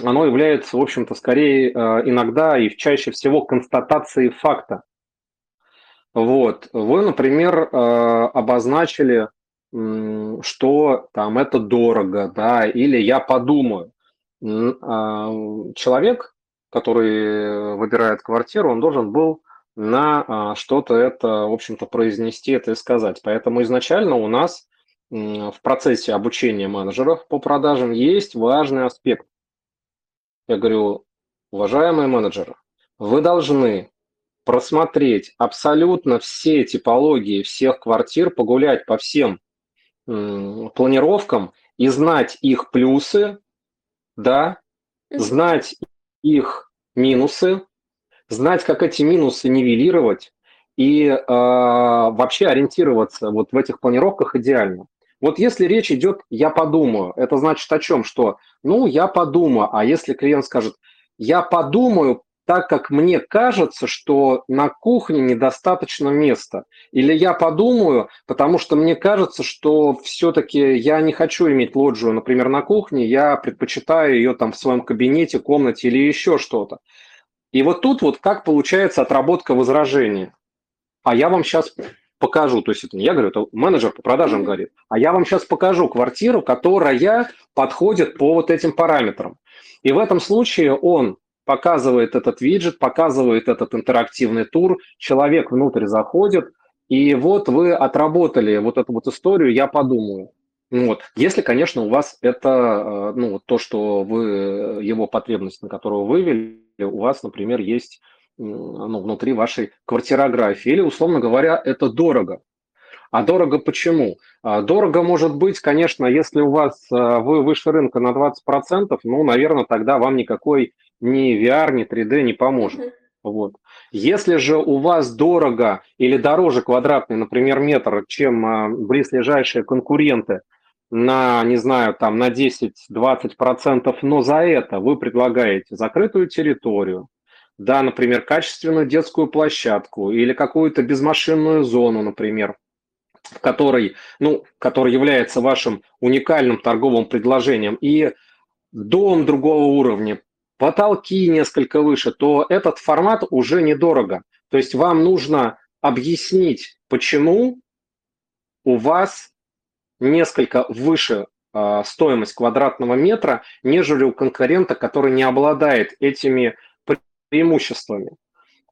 Speaker 2: оно является, в общем-то, скорее а, иногда и чаще всего констатацией факта. Вот. Вы, например, а, обозначили, что там это дорого, да, или я подумаю. Человек, который выбирает квартиру, он должен был на что-то это, в общем-то, произнести это и сказать. Поэтому изначально у нас в процессе обучения менеджеров по продажам есть важный аспект. Я говорю, уважаемые менеджеры, вы должны просмотреть абсолютно все типологии всех квартир, погулять по всем планировкам и знать их плюсы, да, знать их минусы, знать, как эти минусы нивелировать и э, вообще ориентироваться вот в этих планировках идеально. Вот если речь идет «я подумаю», это значит о чем? Что, ну, я подумаю, а если клиент скажет «я подумаю», так как мне кажется, что на кухне недостаточно места. Или я подумаю, потому что мне кажется, что все-таки я не хочу иметь лоджию, например, на кухне, я предпочитаю ее там в своем кабинете, комнате или еще что-то. И вот тут вот как получается отработка возражения. А я вам сейчас покажу, то есть это не я говорю, это менеджер по продажам говорит, а я вам сейчас покажу квартиру, которая подходит по вот этим параметрам. И в этом случае он показывает этот виджет, показывает этот интерактивный тур, человек внутрь заходит, и вот вы отработали вот эту вот историю, я подумаю. Вот. Если, конечно, у вас это, э, ну, то, что вы, его потребность, на которую вывели, у вас, например, есть ну, внутри вашей квартирографии. Или, условно говоря, это дорого. А дорого почему? А дорого может быть, конечно, если у вас а, вы выше рынка на 20%, ну, наверное, тогда вам никакой ни VR, ни 3D не поможет. Вот. Если же у вас дорого или дороже квадратный, например, метр, чем а, близлежащие конкуренты на, не знаю, там на 10-20%, но за это вы предлагаете закрытую территорию, да, например, качественную детскую площадку или какую-то безмашинную зону, например, которой, ну, который является вашим уникальным торговым предложением, и дом другого уровня, потолки несколько выше, то этот формат уже недорого. То есть вам нужно объяснить, почему у вас несколько выше э, стоимость квадратного метра, нежели у конкурента, который не обладает этими преимуществами.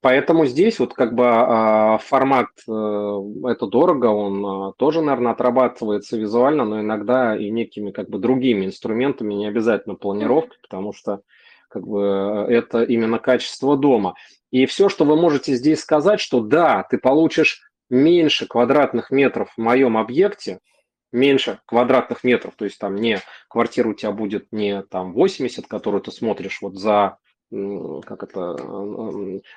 Speaker 2: Поэтому здесь вот как бы а, формат э, это дорого, он а, тоже, наверное, отрабатывается визуально, но иногда и некими как бы другими инструментами, не обязательно планировкой, потому что как бы это именно качество дома. И все, что вы можете здесь сказать, что да, ты получишь меньше квадратных метров в моем объекте, меньше квадратных метров, то есть там не квартира у тебя будет не там 80, которую ты смотришь вот за как это,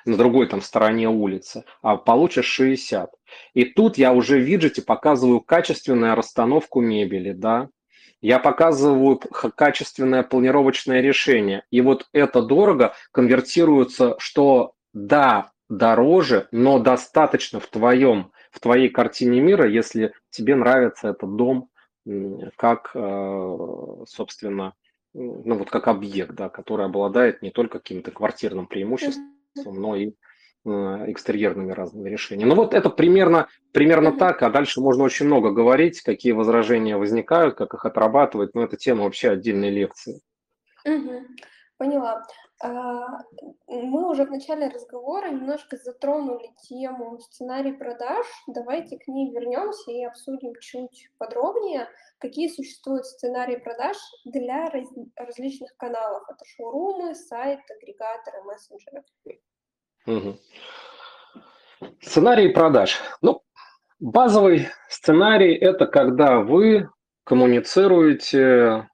Speaker 2: на другой там стороне улицы, а получишь 60. И тут я уже в виджете показываю качественную расстановку мебели, да, я показываю качественное планировочное решение. И вот это дорого конвертируется, что да, дороже, но достаточно в твоем, в твоей картине мира, если тебе нравится этот дом как, э, собственно, ну вот как объект, да, который обладает не только каким-то квартирным преимуществом, но и э, экстерьерными разными решениями. Ну вот это примерно, примерно так, а дальше можно очень много говорить, какие возражения возникают, как их отрабатывать, но это тема вообще отдельной лекции.
Speaker 1: Угу. Поняла. А, мы уже в начале разговора немножко затронули тему сценарий продаж. Давайте к ней вернемся и обсудим чуть подробнее, какие существуют сценарии продаж для раз, различных каналов. Это шоурумы, сайт, агрегаторы, мессенджеры.
Speaker 2: Угу. Сценарий продаж. Ну, базовый сценарий – это когда вы коммуницируете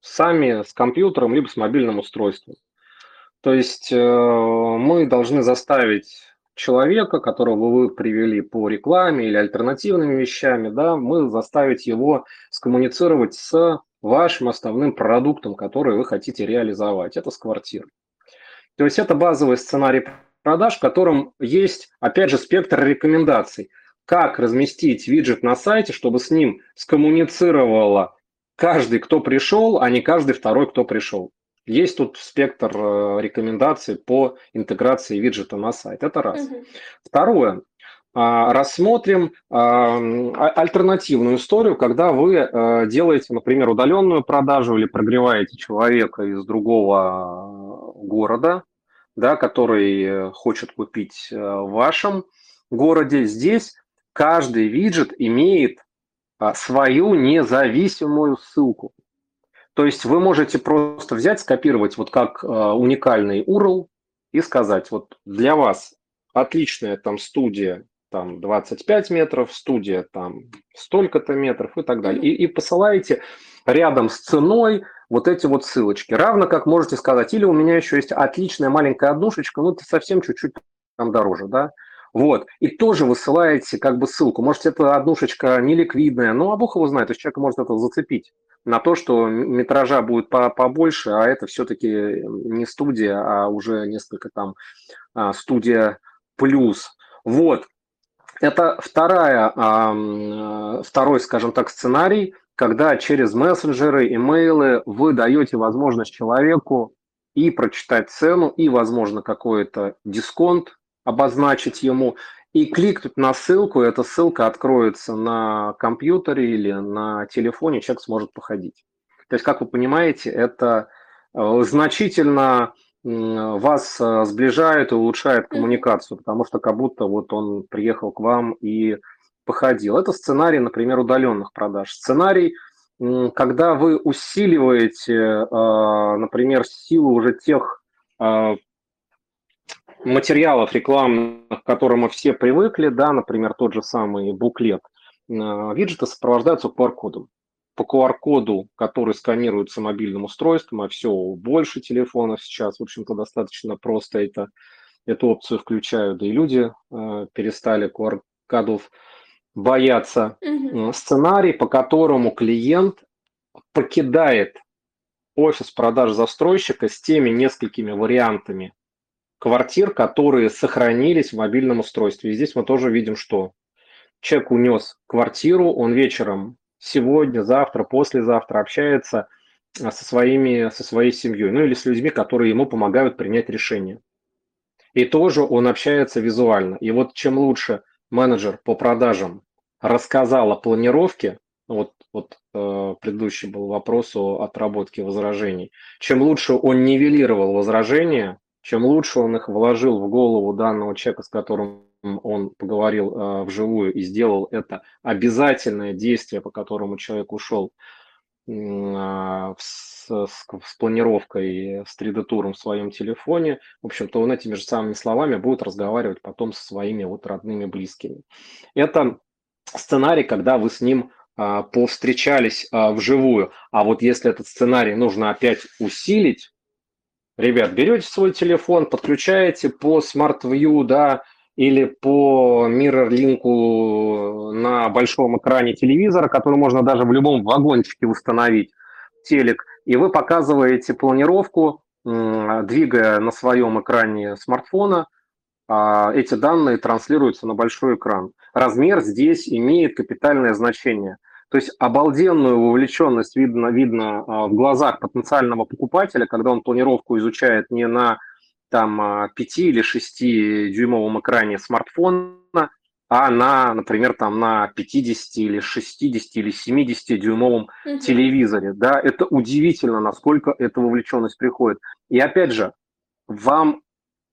Speaker 2: сами с компьютером либо с мобильным устройством. То есть э, мы должны заставить человека, которого вы привели по рекламе или альтернативными вещами, да, мы заставить его скоммуницировать с вашим основным продуктом, который вы хотите реализовать. Это с квартирой. То есть это базовый сценарий продаж, в котором есть, опять же, спектр рекомендаций. Как разместить виджет на сайте, чтобы с ним скоммуницировало каждый, кто пришел, а не каждый второй, кто пришел. Есть тут спектр э, рекомендаций по интеграции виджета на сайт. Это раз. Угу. Второе. А, рассмотрим а, а, альтернативную историю, когда вы э, делаете, например, удаленную продажу или прогреваете человека из другого города, да, который хочет купить э, в вашем городе. Здесь каждый виджет имеет свою независимую ссылку. То есть вы можете просто взять, скопировать вот как э, уникальный URL и сказать, вот для вас отличная там студия там 25 метров, студия там столько-то метров и так далее. И, и посылаете рядом с ценой вот эти вот ссылочки. Равно как можете сказать, или у меня еще есть отличная маленькая однушечка, ну, это совсем чуть-чуть там дороже, да, вот, и тоже высылаете как бы ссылку. Может, это однушечка неликвидная, но а бог его знает, то есть человек может это зацепить на то, что метража будет побольше, а это все-таки не студия, а уже несколько там а, студия плюс. Вот. Это вторая, второй, скажем так, сценарий, когда через мессенджеры, имейлы вы даете возможность человеку и прочитать цену, и, возможно, какой-то дисконт обозначить ему, и кликнуть на ссылку, эта ссылка откроется на компьютере или на телефоне, человек сможет походить. То есть, как вы понимаете, это э, значительно вас э, сближает и улучшает коммуникацию, потому что как будто вот он приехал к вам и походил. Это сценарий, например, удаленных продаж. Сценарий, когда вы усиливаете, э, например, силу уже тех материалов рекламных, к которым мы все привыкли, да, например, тот же самый буклет, э, виджеты сопровождаются QR-кодом. По QR-коду, который сканируется мобильным устройством, а все больше телефонов сейчас, в общем-то, достаточно просто это, эту опцию включают, да и люди э, перестали QR-кодов бояться. Mm-hmm. Сценарий, по которому клиент покидает офис продаж застройщика с теми несколькими вариантами квартир, которые сохранились в мобильном устройстве. И здесь мы тоже видим, что человек унес квартиру, он вечером сегодня, завтра, послезавтра общается а, со, своими, со своей семьей, ну или с людьми, которые ему помогают принять решение. И тоже он общается визуально. И вот чем лучше менеджер по продажам рассказал о планировке, вот, вот э, предыдущий был вопрос о отработке возражений, чем лучше он нивелировал возражения, чем лучше он их вложил в голову данного человека, с которым он поговорил э, вживую и сделал это обязательное действие, по которому человек ушел э, с, с, с планировкой, с 3D-туром в своем телефоне, в общем-то, он этими же самыми словами будет разговаривать потом со своими вот родными, близкими. Это сценарий, когда вы с ним э, повстречались э, вживую. А вот если этот сценарий нужно опять усилить, ребят, берете свой телефон, подключаете по Smart View, да, или по миррор-линку на большом экране телевизора, который можно даже в любом вагончике установить, телек, и вы показываете планировку, двигая на своем экране смартфона, а, эти данные транслируются на большой экран. Размер здесь имеет капитальное значение. То есть обалденную вовлеченность видно, видно а, в глазах потенциального покупателя, когда он планировку изучает не на там 5 а, или 6 дюймовом экране смартфона, а на, например, там на 50 или 60 или 70 дюймовом угу. телевизоре. Да, это удивительно, насколько эта вовлеченность приходит. И опять же, вам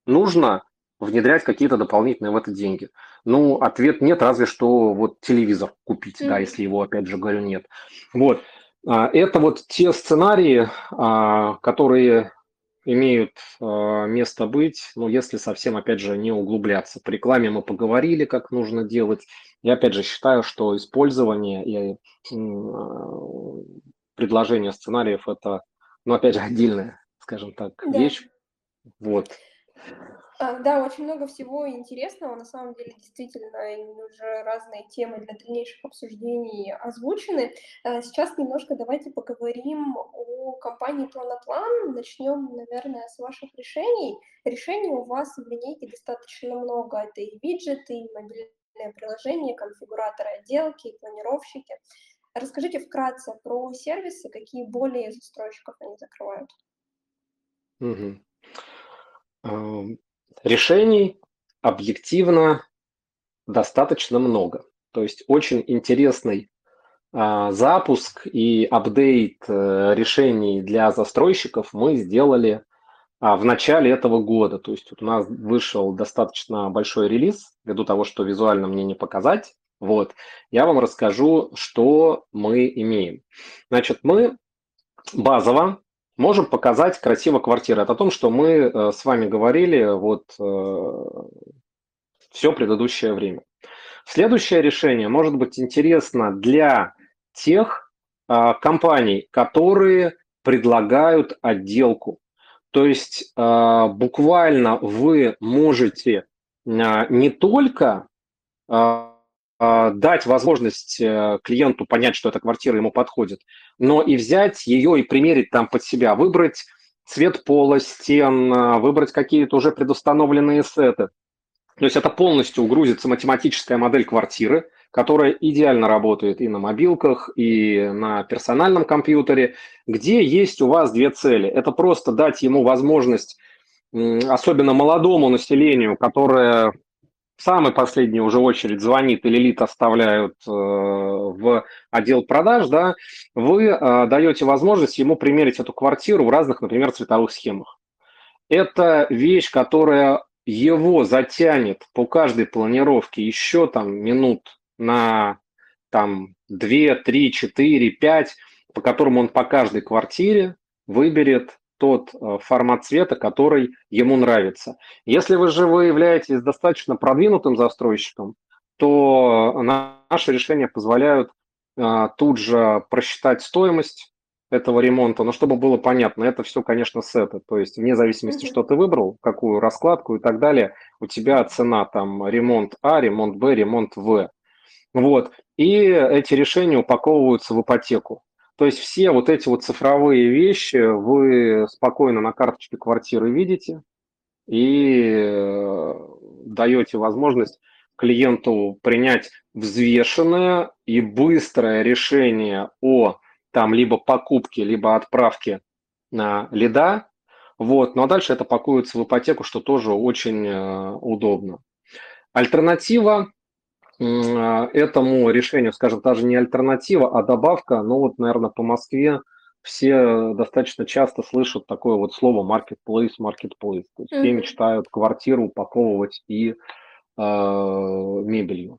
Speaker 2: нужно внедрять какие-то дополнительные в это деньги. Ну, ответ нет, разве что вот телевизор купить, mm да, если его, опять же, говорю, нет. Вот. А, это вот те сценарии, а, которые имеют э, место быть, ну, если совсем, опять же, не углубляться. По рекламе мы поговорили, как нужно делать. Я, опять же, считаю, что использование и предложение сценариев – это, ну, опять же, отдельная, скажем так, да. вещь. Вот.
Speaker 1: А, да, очень много всего интересного. На самом деле, действительно, уже разные темы для дальнейших обсуждений озвучены. А, сейчас немножко давайте поговорим о компании Планоплан. Начнем, наверное, с ваших решений. Решений у вас в линейке достаточно много. Это и виджеты, и мобильное приложение, конфигураторы отделки, и планировщики. Расскажите вкратце про сервисы, какие более застройщиков они закрывают.
Speaker 2: Угу. Решений объективно достаточно много. То есть очень интересный а, запуск и апдейт а, решений для застройщиков мы сделали а, в начале этого года. То есть вот у нас вышел достаточно большой релиз, ввиду того, что визуально мне не показать. Вот, я вам расскажу, что мы имеем. Значит, мы базово можем показать красиво квартиры. Это о том, что мы э, с вами говорили вот э, все предыдущее время. Следующее решение может быть интересно для тех э, компаний, которые предлагают отделку. То есть буквально вы можете не только а, дать возможность э, клиенту понять, что эта квартира ему подходит, но и взять ее и примерить там под себя, выбрать цвет пола, стен, а, выбрать какие-то уже предустановленные сеты. То есть это полностью грузится математическая модель квартиры, которая идеально работает и на мобилках, и на персональном компьютере, где есть у вас две цели. Это просто дать ему возможность, особенно молодому населению, которое в самой последней уже очередь звонит или лид оставляют э, в отдел продаж, да, вы э, даете возможность ему примерить эту квартиру в разных, например, цветовых схемах. Это вещь, которая его затянет по каждой планировке еще там минут на там 2, 3, 4, 5, по которому он по каждой квартире выберет тот э, формат цвета, который ему нравится. Если вы же вы являетесь достаточно продвинутым застройщиком, то наши решения позволяют а, тут же просчитать стоимость этого ремонта, но чтобы было понятно, это все, конечно, сеты, то есть вне зависимости, что ты выбрал, какую раскладку и так далее, у тебя цена там ремонт А, ремонт Б, ремонт В. Вот. И эти решения упаковываются в ипотеку. То есть все вот эти вот цифровые вещи вы спокойно на карточке квартиры видите и э, даете возможность клиенту принять взвешенное и быстрое решение о там либо покупке, либо отправке на лида. Вот. Ну а дальше это пакуется в ипотеку, что тоже очень э, удобно. Альтернатива этому решению, скажем, даже не альтернатива, а добавка, ну вот, наверное, по Москве все достаточно часто слышат такое вот слово marketplace, marketplace. То есть mm-hmm. все мечтают квартиру упаковывать и э, мебелью.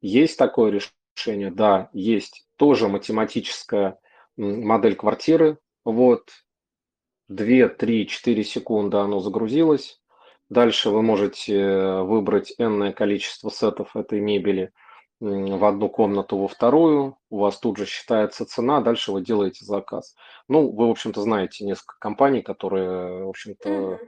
Speaker 2: Есть такое решение? Да, есть. Тоже математическая модель квартиры. Вот 2, 3, 4 секунды оно загрузилось. Дальше вы можете выбрать энное количество сетов этой мебели – в одну комнату во вторую, у вас тут же считается цена, дальше вы делаете заказ. Ну, вы, в общем-то, знаете несколько компаний, которые, в общем-то,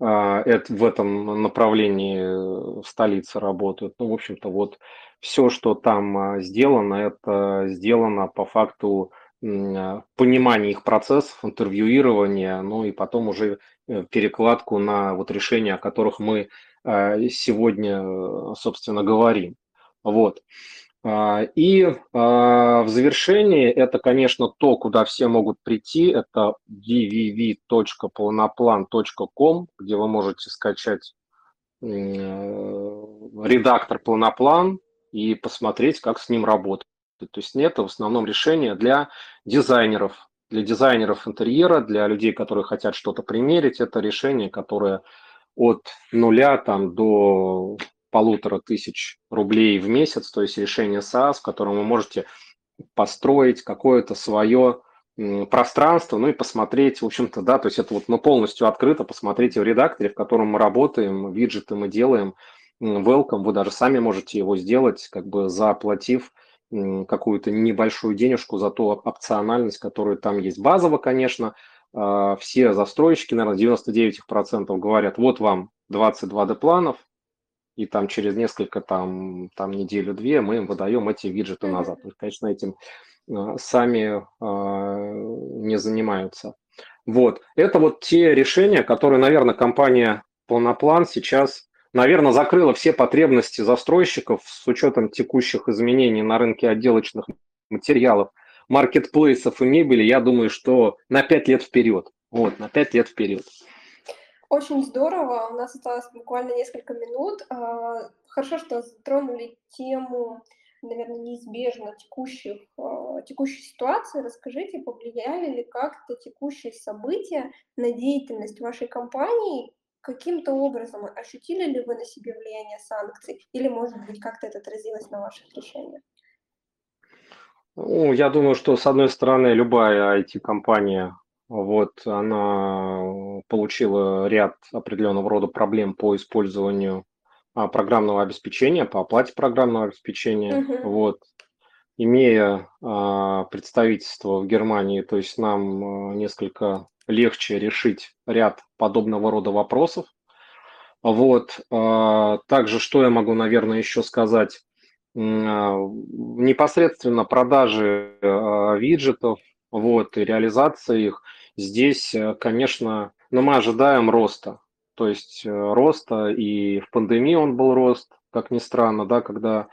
Speaker 2: mm-hmm. в этом направлении в столице работают. Ну, в общем-то, вот все, что там а, сделано, это сделано по факту понимания их процессов, интервьюирования, ну и потом уже э, перекладку на вот решения, о которых мы а, сегодня, собственно, говорим. Вот. А, и а, в завершении это, конечно, то, куда все могут прийти, это www.planoplan.com, где вы можете скачать э, редактор Планоплан и посмотреть, как с ним работать. То есть это в основном решение для дизайнеров, для дизайнеров интерьера, для людей, которые хотят что-то примерить. Это решение, которое от нуля там, до полутора тысяч рублей в месяц, то есть решение SaaS, в котором вы можете построить какое-то свое пространство, ну и посмотреть, в общем-то, да, то есть это вот мы полностью открыто, посмотрите в редакторе, в котором мы работаем, виджеты мы делаем, welcome, вы даже сами можете его сделать, как бы заплатив какую-то небольшую денежку за ту опциональность, которая там есть. Базово, конечно, а, все застройщики, наверное, 99% говорят, вот вам 22 D-планов, и там через несколько там, там неделю-две мы им выдаем эти виджеты mm-hmm. назад. Конечно, этим э, сами э, не занимаются. Вот. Это вот те решения, которые, наверное, компания Полноплан сейчас, наверное, закрыла все потребности застройщиков с учетом текущих изменений на рынке отделочных материалов, маркетплейсов и мебели. Я думаю, что на 5 лет вперед. Вот, на 5 лет вперед.
Speaker 1: Очень здорово. У нас осталось буквально несколько минут. А, хорошо, что затронули тему, наверное, неизбежно текущих, а, текущей ситуации. Расскажите, повлияли ли как-то текущие события на деятельность вашей компании? Каким-то образом ощутили ли вы на себе влияние санкций? Или, может быть, как-то это отразилось на ваших решениях?
Speaker 2: Ну, я думаю, что, с одной стороны, любая IT-компания вот, она получила ряд определенного рода проблем по использованию а, программного обеспечения, по оплате программного обеспечения. Uh-huh. Вот, имея а, представительство в Германии, то есть нам а, несколько легче решить ряд подобного рода вопросов. Вот, а, также что я могу, наверное, еще сказать? А, непосредственно продажи а, виджетов, вот, и реализация их – Здесь, э, конечно, но мы ожидаем роста. То есть э, роста, и в пандемии он был рост, как ни странно, да, когда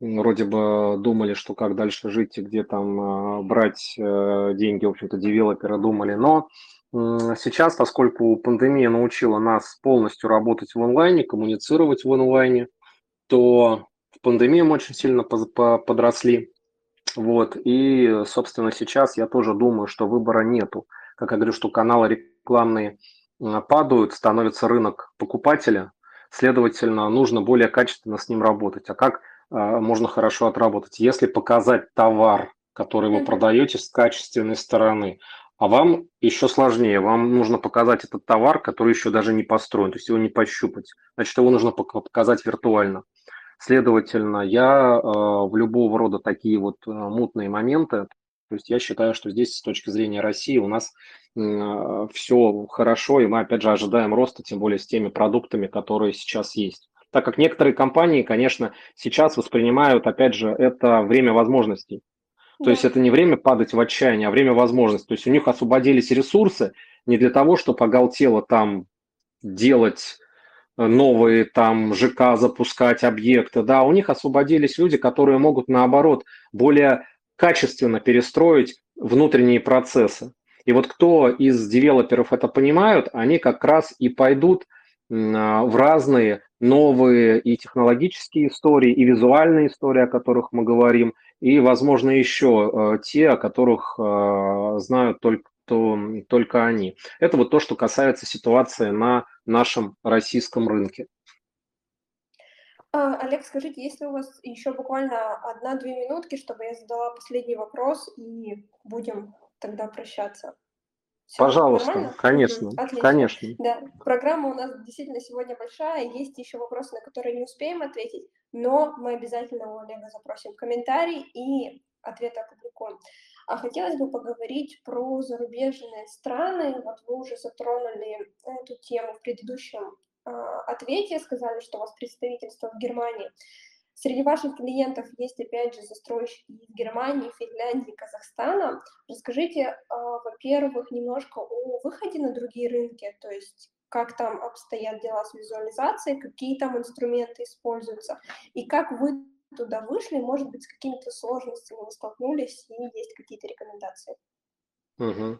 Speaker 2: вроде бы думали, что как дальше жить и где там э, брать деньги, в общем-то, девелоперы думали. Но сейчас, поскольку пандемия научила нас полностью работать в онлайне, коммуницировать в онлайне, то в пандемии мы очень сильно подросли. Вот, и, собственно, сейчас я тоже думаю, что выбора нету как я говорю, что каналы рекламные падают, становится рынок покупателя, следовательно, нужно более качественно с ним работать. А как а, можно хорошо отработать? Если показать товар, который вы продаете с качественной стороны, а вам еще сложнее, вам нужно показать этот товар, который еще даже не построен, то есть его не пощупать. Значит, его нужно показать виртуально. Следовательно, я э, в любого рода такие вот э, мутные моменты то есть я считаю, что здесь с точки зрения России у нас э, все хорошо, и мы опять же ожидаем роста, тем более с теми продуктами, которые сейчас есть. Так как некоторые компании, конечно, сейчас воспринимают, опять же, это время возможностей. То да. есть это не время падать в отчаяние, а время возможностей. То есть у них освободились ресурсы не для того, чтобы оголтело там делать новые там ЖК запускать объекты, да, у них освободились люди, которые могут наоборот более качественно перестроить внутренние процессы. И вот кто из девелоперов это понимают, они как раз и пойдут а, в разные новые и технологические истории, и визуальные истории, о которых мы говорим, и, возможно, еще те, о которых знают только, то, только они. Это вот то, что касается ситуации на нашем российском рынке.
Speaker 1: А, Олег, скажите, если у вас еще буквально одна-две минутки, чтобы я задала последний вопрос, и будем тогда прощаться.
Speaker 2: Все Пожалуйста, нормально? конечно, Отлично. конечно.
Speaker 1: Да, программа у нас действительно сегодня большая, есть еще вопросы, на которые не успеем ответить, но мы обязательно у Олега запросим комментарий и ответы опубликуем. А хотелось бы поговорить про зарубежные страны. Вот вы уже затронули эту тему в предыдущем э, ответе, сказали, что у вас представительство в Германии. Среди ваших клиентов есть, опять же, застройщики из Германии, Финляндии, Казахстана. Расскажите, э, во-первых, немножко о выходе на другие рынки, то есть как там обстоят дела с визуализацией, какие там инструменты используются, и как вы туда вышли, может быть, с какими-то сложностями вы столкнулись и есть какие-то рекомендации?
Speaker 2: Угу.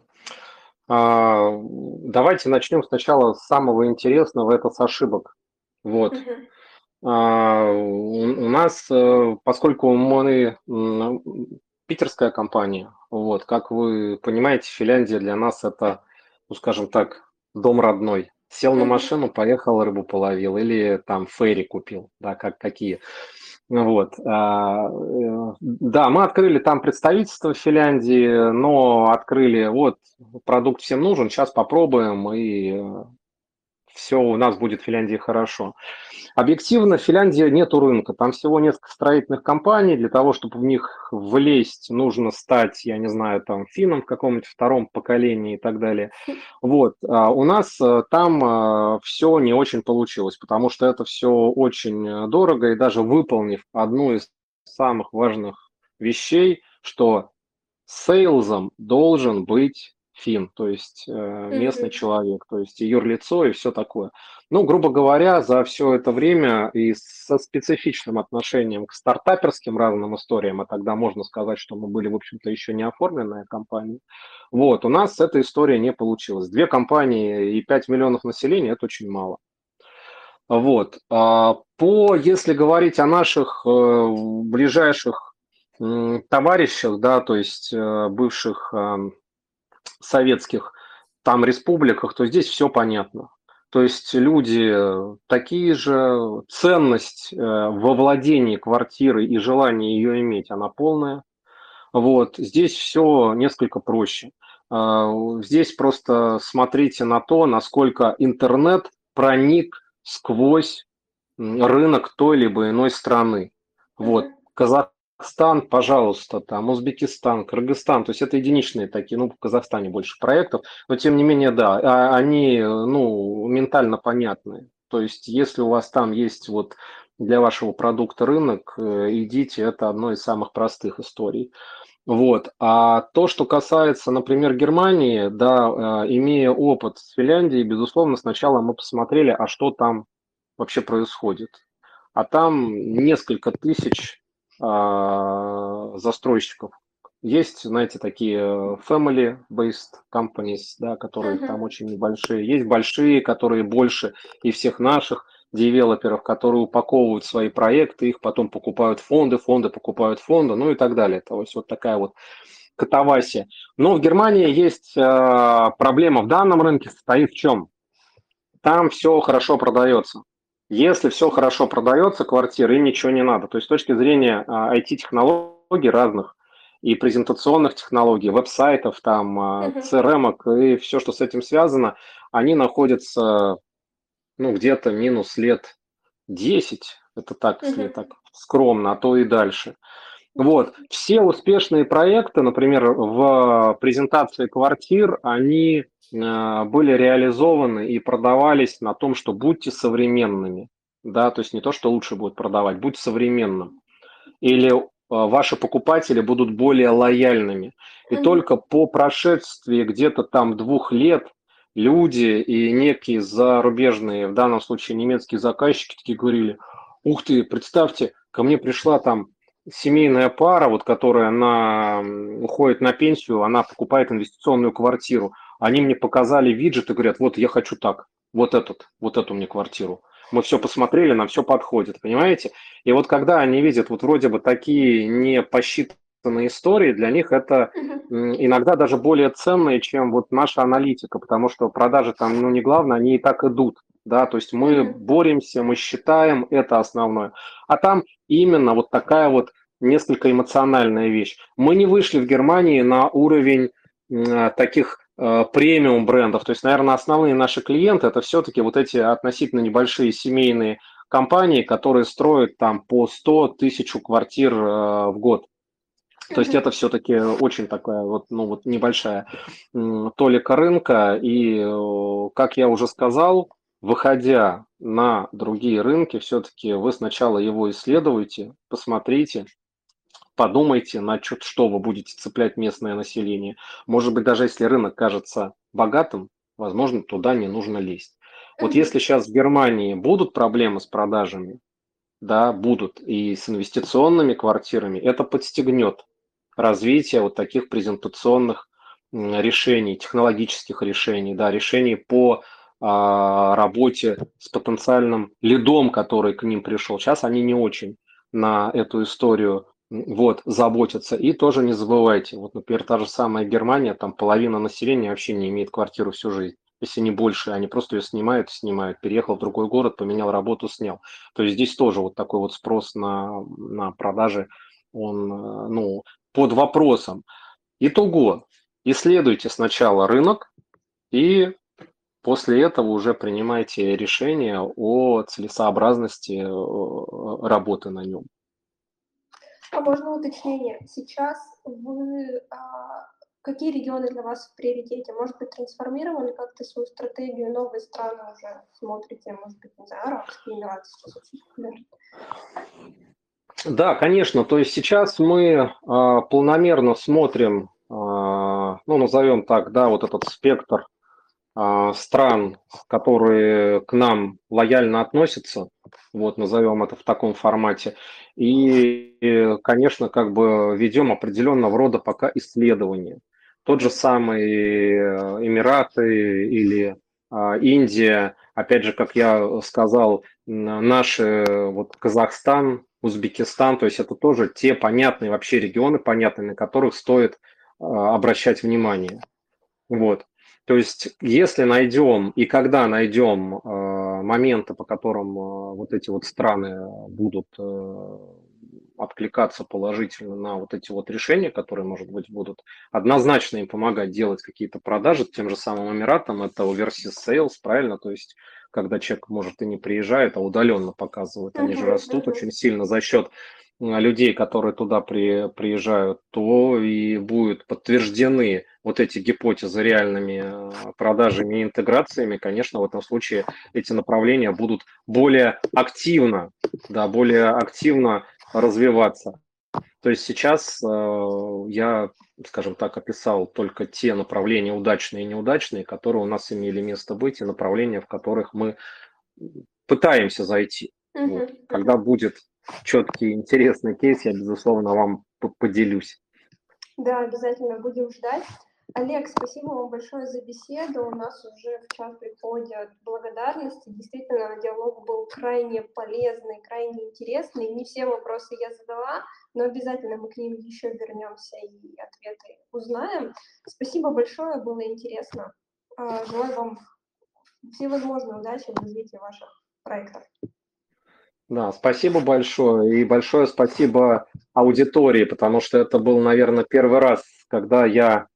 Speaker 2: А, давайте начнем сначала с самого интересного, это с ошибок. Вот. Угу. А, у, нас, э, поскольку мы питерская компания, вот, как вы понимаете, Финляндия для нас это, ну, скажем так, дом родной. Сел на машину, поехал, рыбу половил, или там ферри купил, да, как какие. Вот. А, э, да, мы открыли там представительство в Финляндии, но открыли, вот, продукт всем нужен, сейчас попробуем, и э, все у нас будет в Финляндии хорошо. Объективно, в Финляндии нет рынка. Там всего несколько строительных компаний. Для того, чтобы в них влезть, нужно стать, я не знаю, там, финном в каком-нибудь втором поколении и так далее. Вот. А у нас э, там э, все не очень получилось, потому что это все очень дорого. И даже выполнив одну из самых важных вещей, что сейлзом должен быть фин, то есть э, местный mm-hmm. человек, то есть юрлицо и все такое. Ну, грубо говоря, за все это время и со специфичным отношением к стартаперским разным историям, а тогда можно сказать, что мы были, в общем-то, еще не оформленная компания, вот, у нас эта история не получилась. Две компании и 5 миллионов населения – это очень мало. Вот. А по, если говорить о наших э, ближайших товарищах, да, то есть э, бывших советских там республиках, то здесь все понятно. То есть люди такие же, ценность э, во владении квартиры и желание ее иметь, она полная. Вот, здесь все несколько проще. А, здесь просто смотрите на то, насколько интернет проник сквозь рынок той либо иной страны. Вот, Казах, Казахстан, пожалуйста, там, Узбекистан, Кыргызстан, то есть это единичные такие, ну, в Казахстане больше проектов, но тем не менее, да, а, они, ну, ментально понятны. То есть если у вас там есть вот для вашего продукта рынок, э, идите, это одно из самых простых историй. Вот. А то, что касается, например, Германии, да, э, имея опыт с Финляндией, безусловно, сначала мы посмотрели, а что там вообще происходит. А там несколько тысяч а, застройщиков. Есть, знаете, такие family-based companies, да, которые uh-huh. там очень небольшие. Есть большие, которые больше и всех наших девелоперов, которые упаковывают свои проекты, их потом покупают фонды, фонды покупают фонды, ну и так далее. То есть вот такая вот катавасия. Но в Германии есть э, проблема в данном рынке, состоит в чем? Там все хорошо продается. Если все хорошо продается, квартиры, им ничего не надо. То есть с точки зрения IT-технологий а, разных и презентационных технологий, веб-сайтов, там, uh-huh. CRM и все, что с этим связано, они находятся ну, где-то минус лет 10, это так, uh-huh. если так скромно, а то и дальше. Вот. Все успешные проекты, например, в презентации квартир, они э, были реализованы и продавались на том, что будьте современными. Да, то есть не то, что лучше будет продавать, будь современным. Или э, ваши покупатели будут более лояльными. И mm-hmm. только по прошествии где-то там двух лет люди и некие зарубежные, в данном случае немецкие заказчики, такие говорили, ух ты, представьте, ко мне пришла там семейная пара, вот, которая на, уходит на пенсию, она покупает инвестиционную квартиру. Они мне показали виджет и говорят, вот я хочу так, вот этот, вот эту мне квартиру. Мы все посмотрели, нам все подходит, понимаете? И вот когда они видят вот вроде бы такие не посчитанные истории, для них это иногда даже более ценные, чем вот наша аналитика, потому что продажи там, ну, не главное, они и так идут да, то есть мы боремся, мы считаем, это основное. А там именно вот такая вот несколько эмоциональная вещь. Мы не вышли в Германии на уровень э, таких э, премиум брендов. То есть, наверное, основные наши клиенты это все-таки вот эти относительно небольшие семейные компании, которые строят там по 100 тысяч квартир э, в год. То есть это все-таки очень такая вот, ну вот небольшая толика рынка. И, как я уже сказал, выходя на другие рынки, все-таки вы сначала его исследуете, посмотрите, подумайте, на что, что вы будете цеплять местное население. Может быть, даже если рынок кажется богатым, возможно, туда не нужно лезть. Вот если сейчас в Германии будут проблемы с продажами, да, будут, и с инвестиционными квартирами, это подстегнет развитие вот таких презентационных решений, технологических решений, да, решений по работе с потенциальным лидом, который к ним пришел. Сейчас они не очень на эту историю вот, заботятся. И тоже не забывайте, вот, например, та же самая Германия, там половина населения вообще не имеет квартиру всю жизнь если не больше, они просто ее снимают, снимают. Переехал в другой город, поменял работу, снял. То есть здесь тоже вот такой вот спрос на, на продажи, он, э, ну, под вопросом. Итого, исследуйте сначала рынок и После этого уже принимайте решение о целесообразности э, работы на нем.
Speaker 1: А можно уточнение? Сейчас вы а, какие регионы для вас в приоритете? Может быть, трансформировали как-то свою стратегию, новые страны уже смотрите, может быть, не знаю, Арабские Эмираты.
Speaker 2: Да, конечно. То есть сейчас мы э, полномерно смотрим, э, ну, назовем так, да, вот этот спектр а, стран, которые к нам лояльно относятся, вот назовем это в таком формате, и, конечно, как бы ведем определенного рода пока исследования. Тот же самый э, Эмираты или а, Индия, опять же, как я сказал, наши, вот Казахстан, Узбекистан, то есть это тоже те понятные вообще регионы, понятные, на которых стоит а, обращать внимание. Вот. То есть, если найдем и когда найдем э, моменты, по которым э, вот эти вот страны будут э, откликаться положительно на вот эти вот решения, которые, может быть, будут однозначно им помогать делать какие-то продажи тем же самым Эмиратам, это overseas sales, правильно? То есть, когда человек, может, и не приезжает, а удаленно показывает, они же растут очень сильно за счет людей, которые туда при, приезжают, то и будут подтверждены вот эти гипотезы реальными э, продажами и интеграциями, конечно, в этом случае эти направления будут более активно, да, более активно развиваться. То есть сейчас э, я, скажем так, описал только те направления удачные и неудачные, которые у нас имели место быть, и направления, в которых мы пытаемся зайти. Вот. Когда будет четкий, интересный кейс, я, безусловно, вам поделюсь.
Speaker 1: Да, обязательно будем ждать. Олег, спасибо вам большое за беседу. У нас уже в час приходят благодарности. Действительно, диалог был крайне полезный, крайне интересный. Не все вопросы я задала, но обязательно мы к ним еще вернемся и ответы узнаем. Спасибо большое, было интересно. А, желаю вам всевозможной удачи в развитии ваших проектов.
Speaker 2: Да, спасибо большое. И большое спасибо аудитории, потому что это был, наверное, первый раз, когда я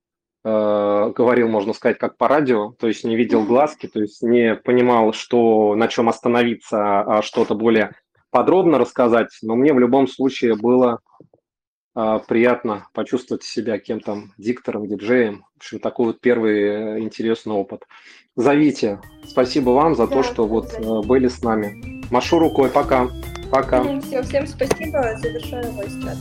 Speaker 2: э, говорил, можно сказать, как по радио, то есть не видел глазки, то есть не понимал, что, на чем остановиться, а что-то более подробно рассказать. Но мне в любом случае было э, приятно почувствовать себя кем-то диктором, диджеем. В общем, такой вот первый э, интересный опыт. Зовите. Спасибо вам за да, то, что вот э, были с нами. Машу рукой. Пока. Пока.
Speaker 1: Все, всем спасибо. Завершаю войс чат.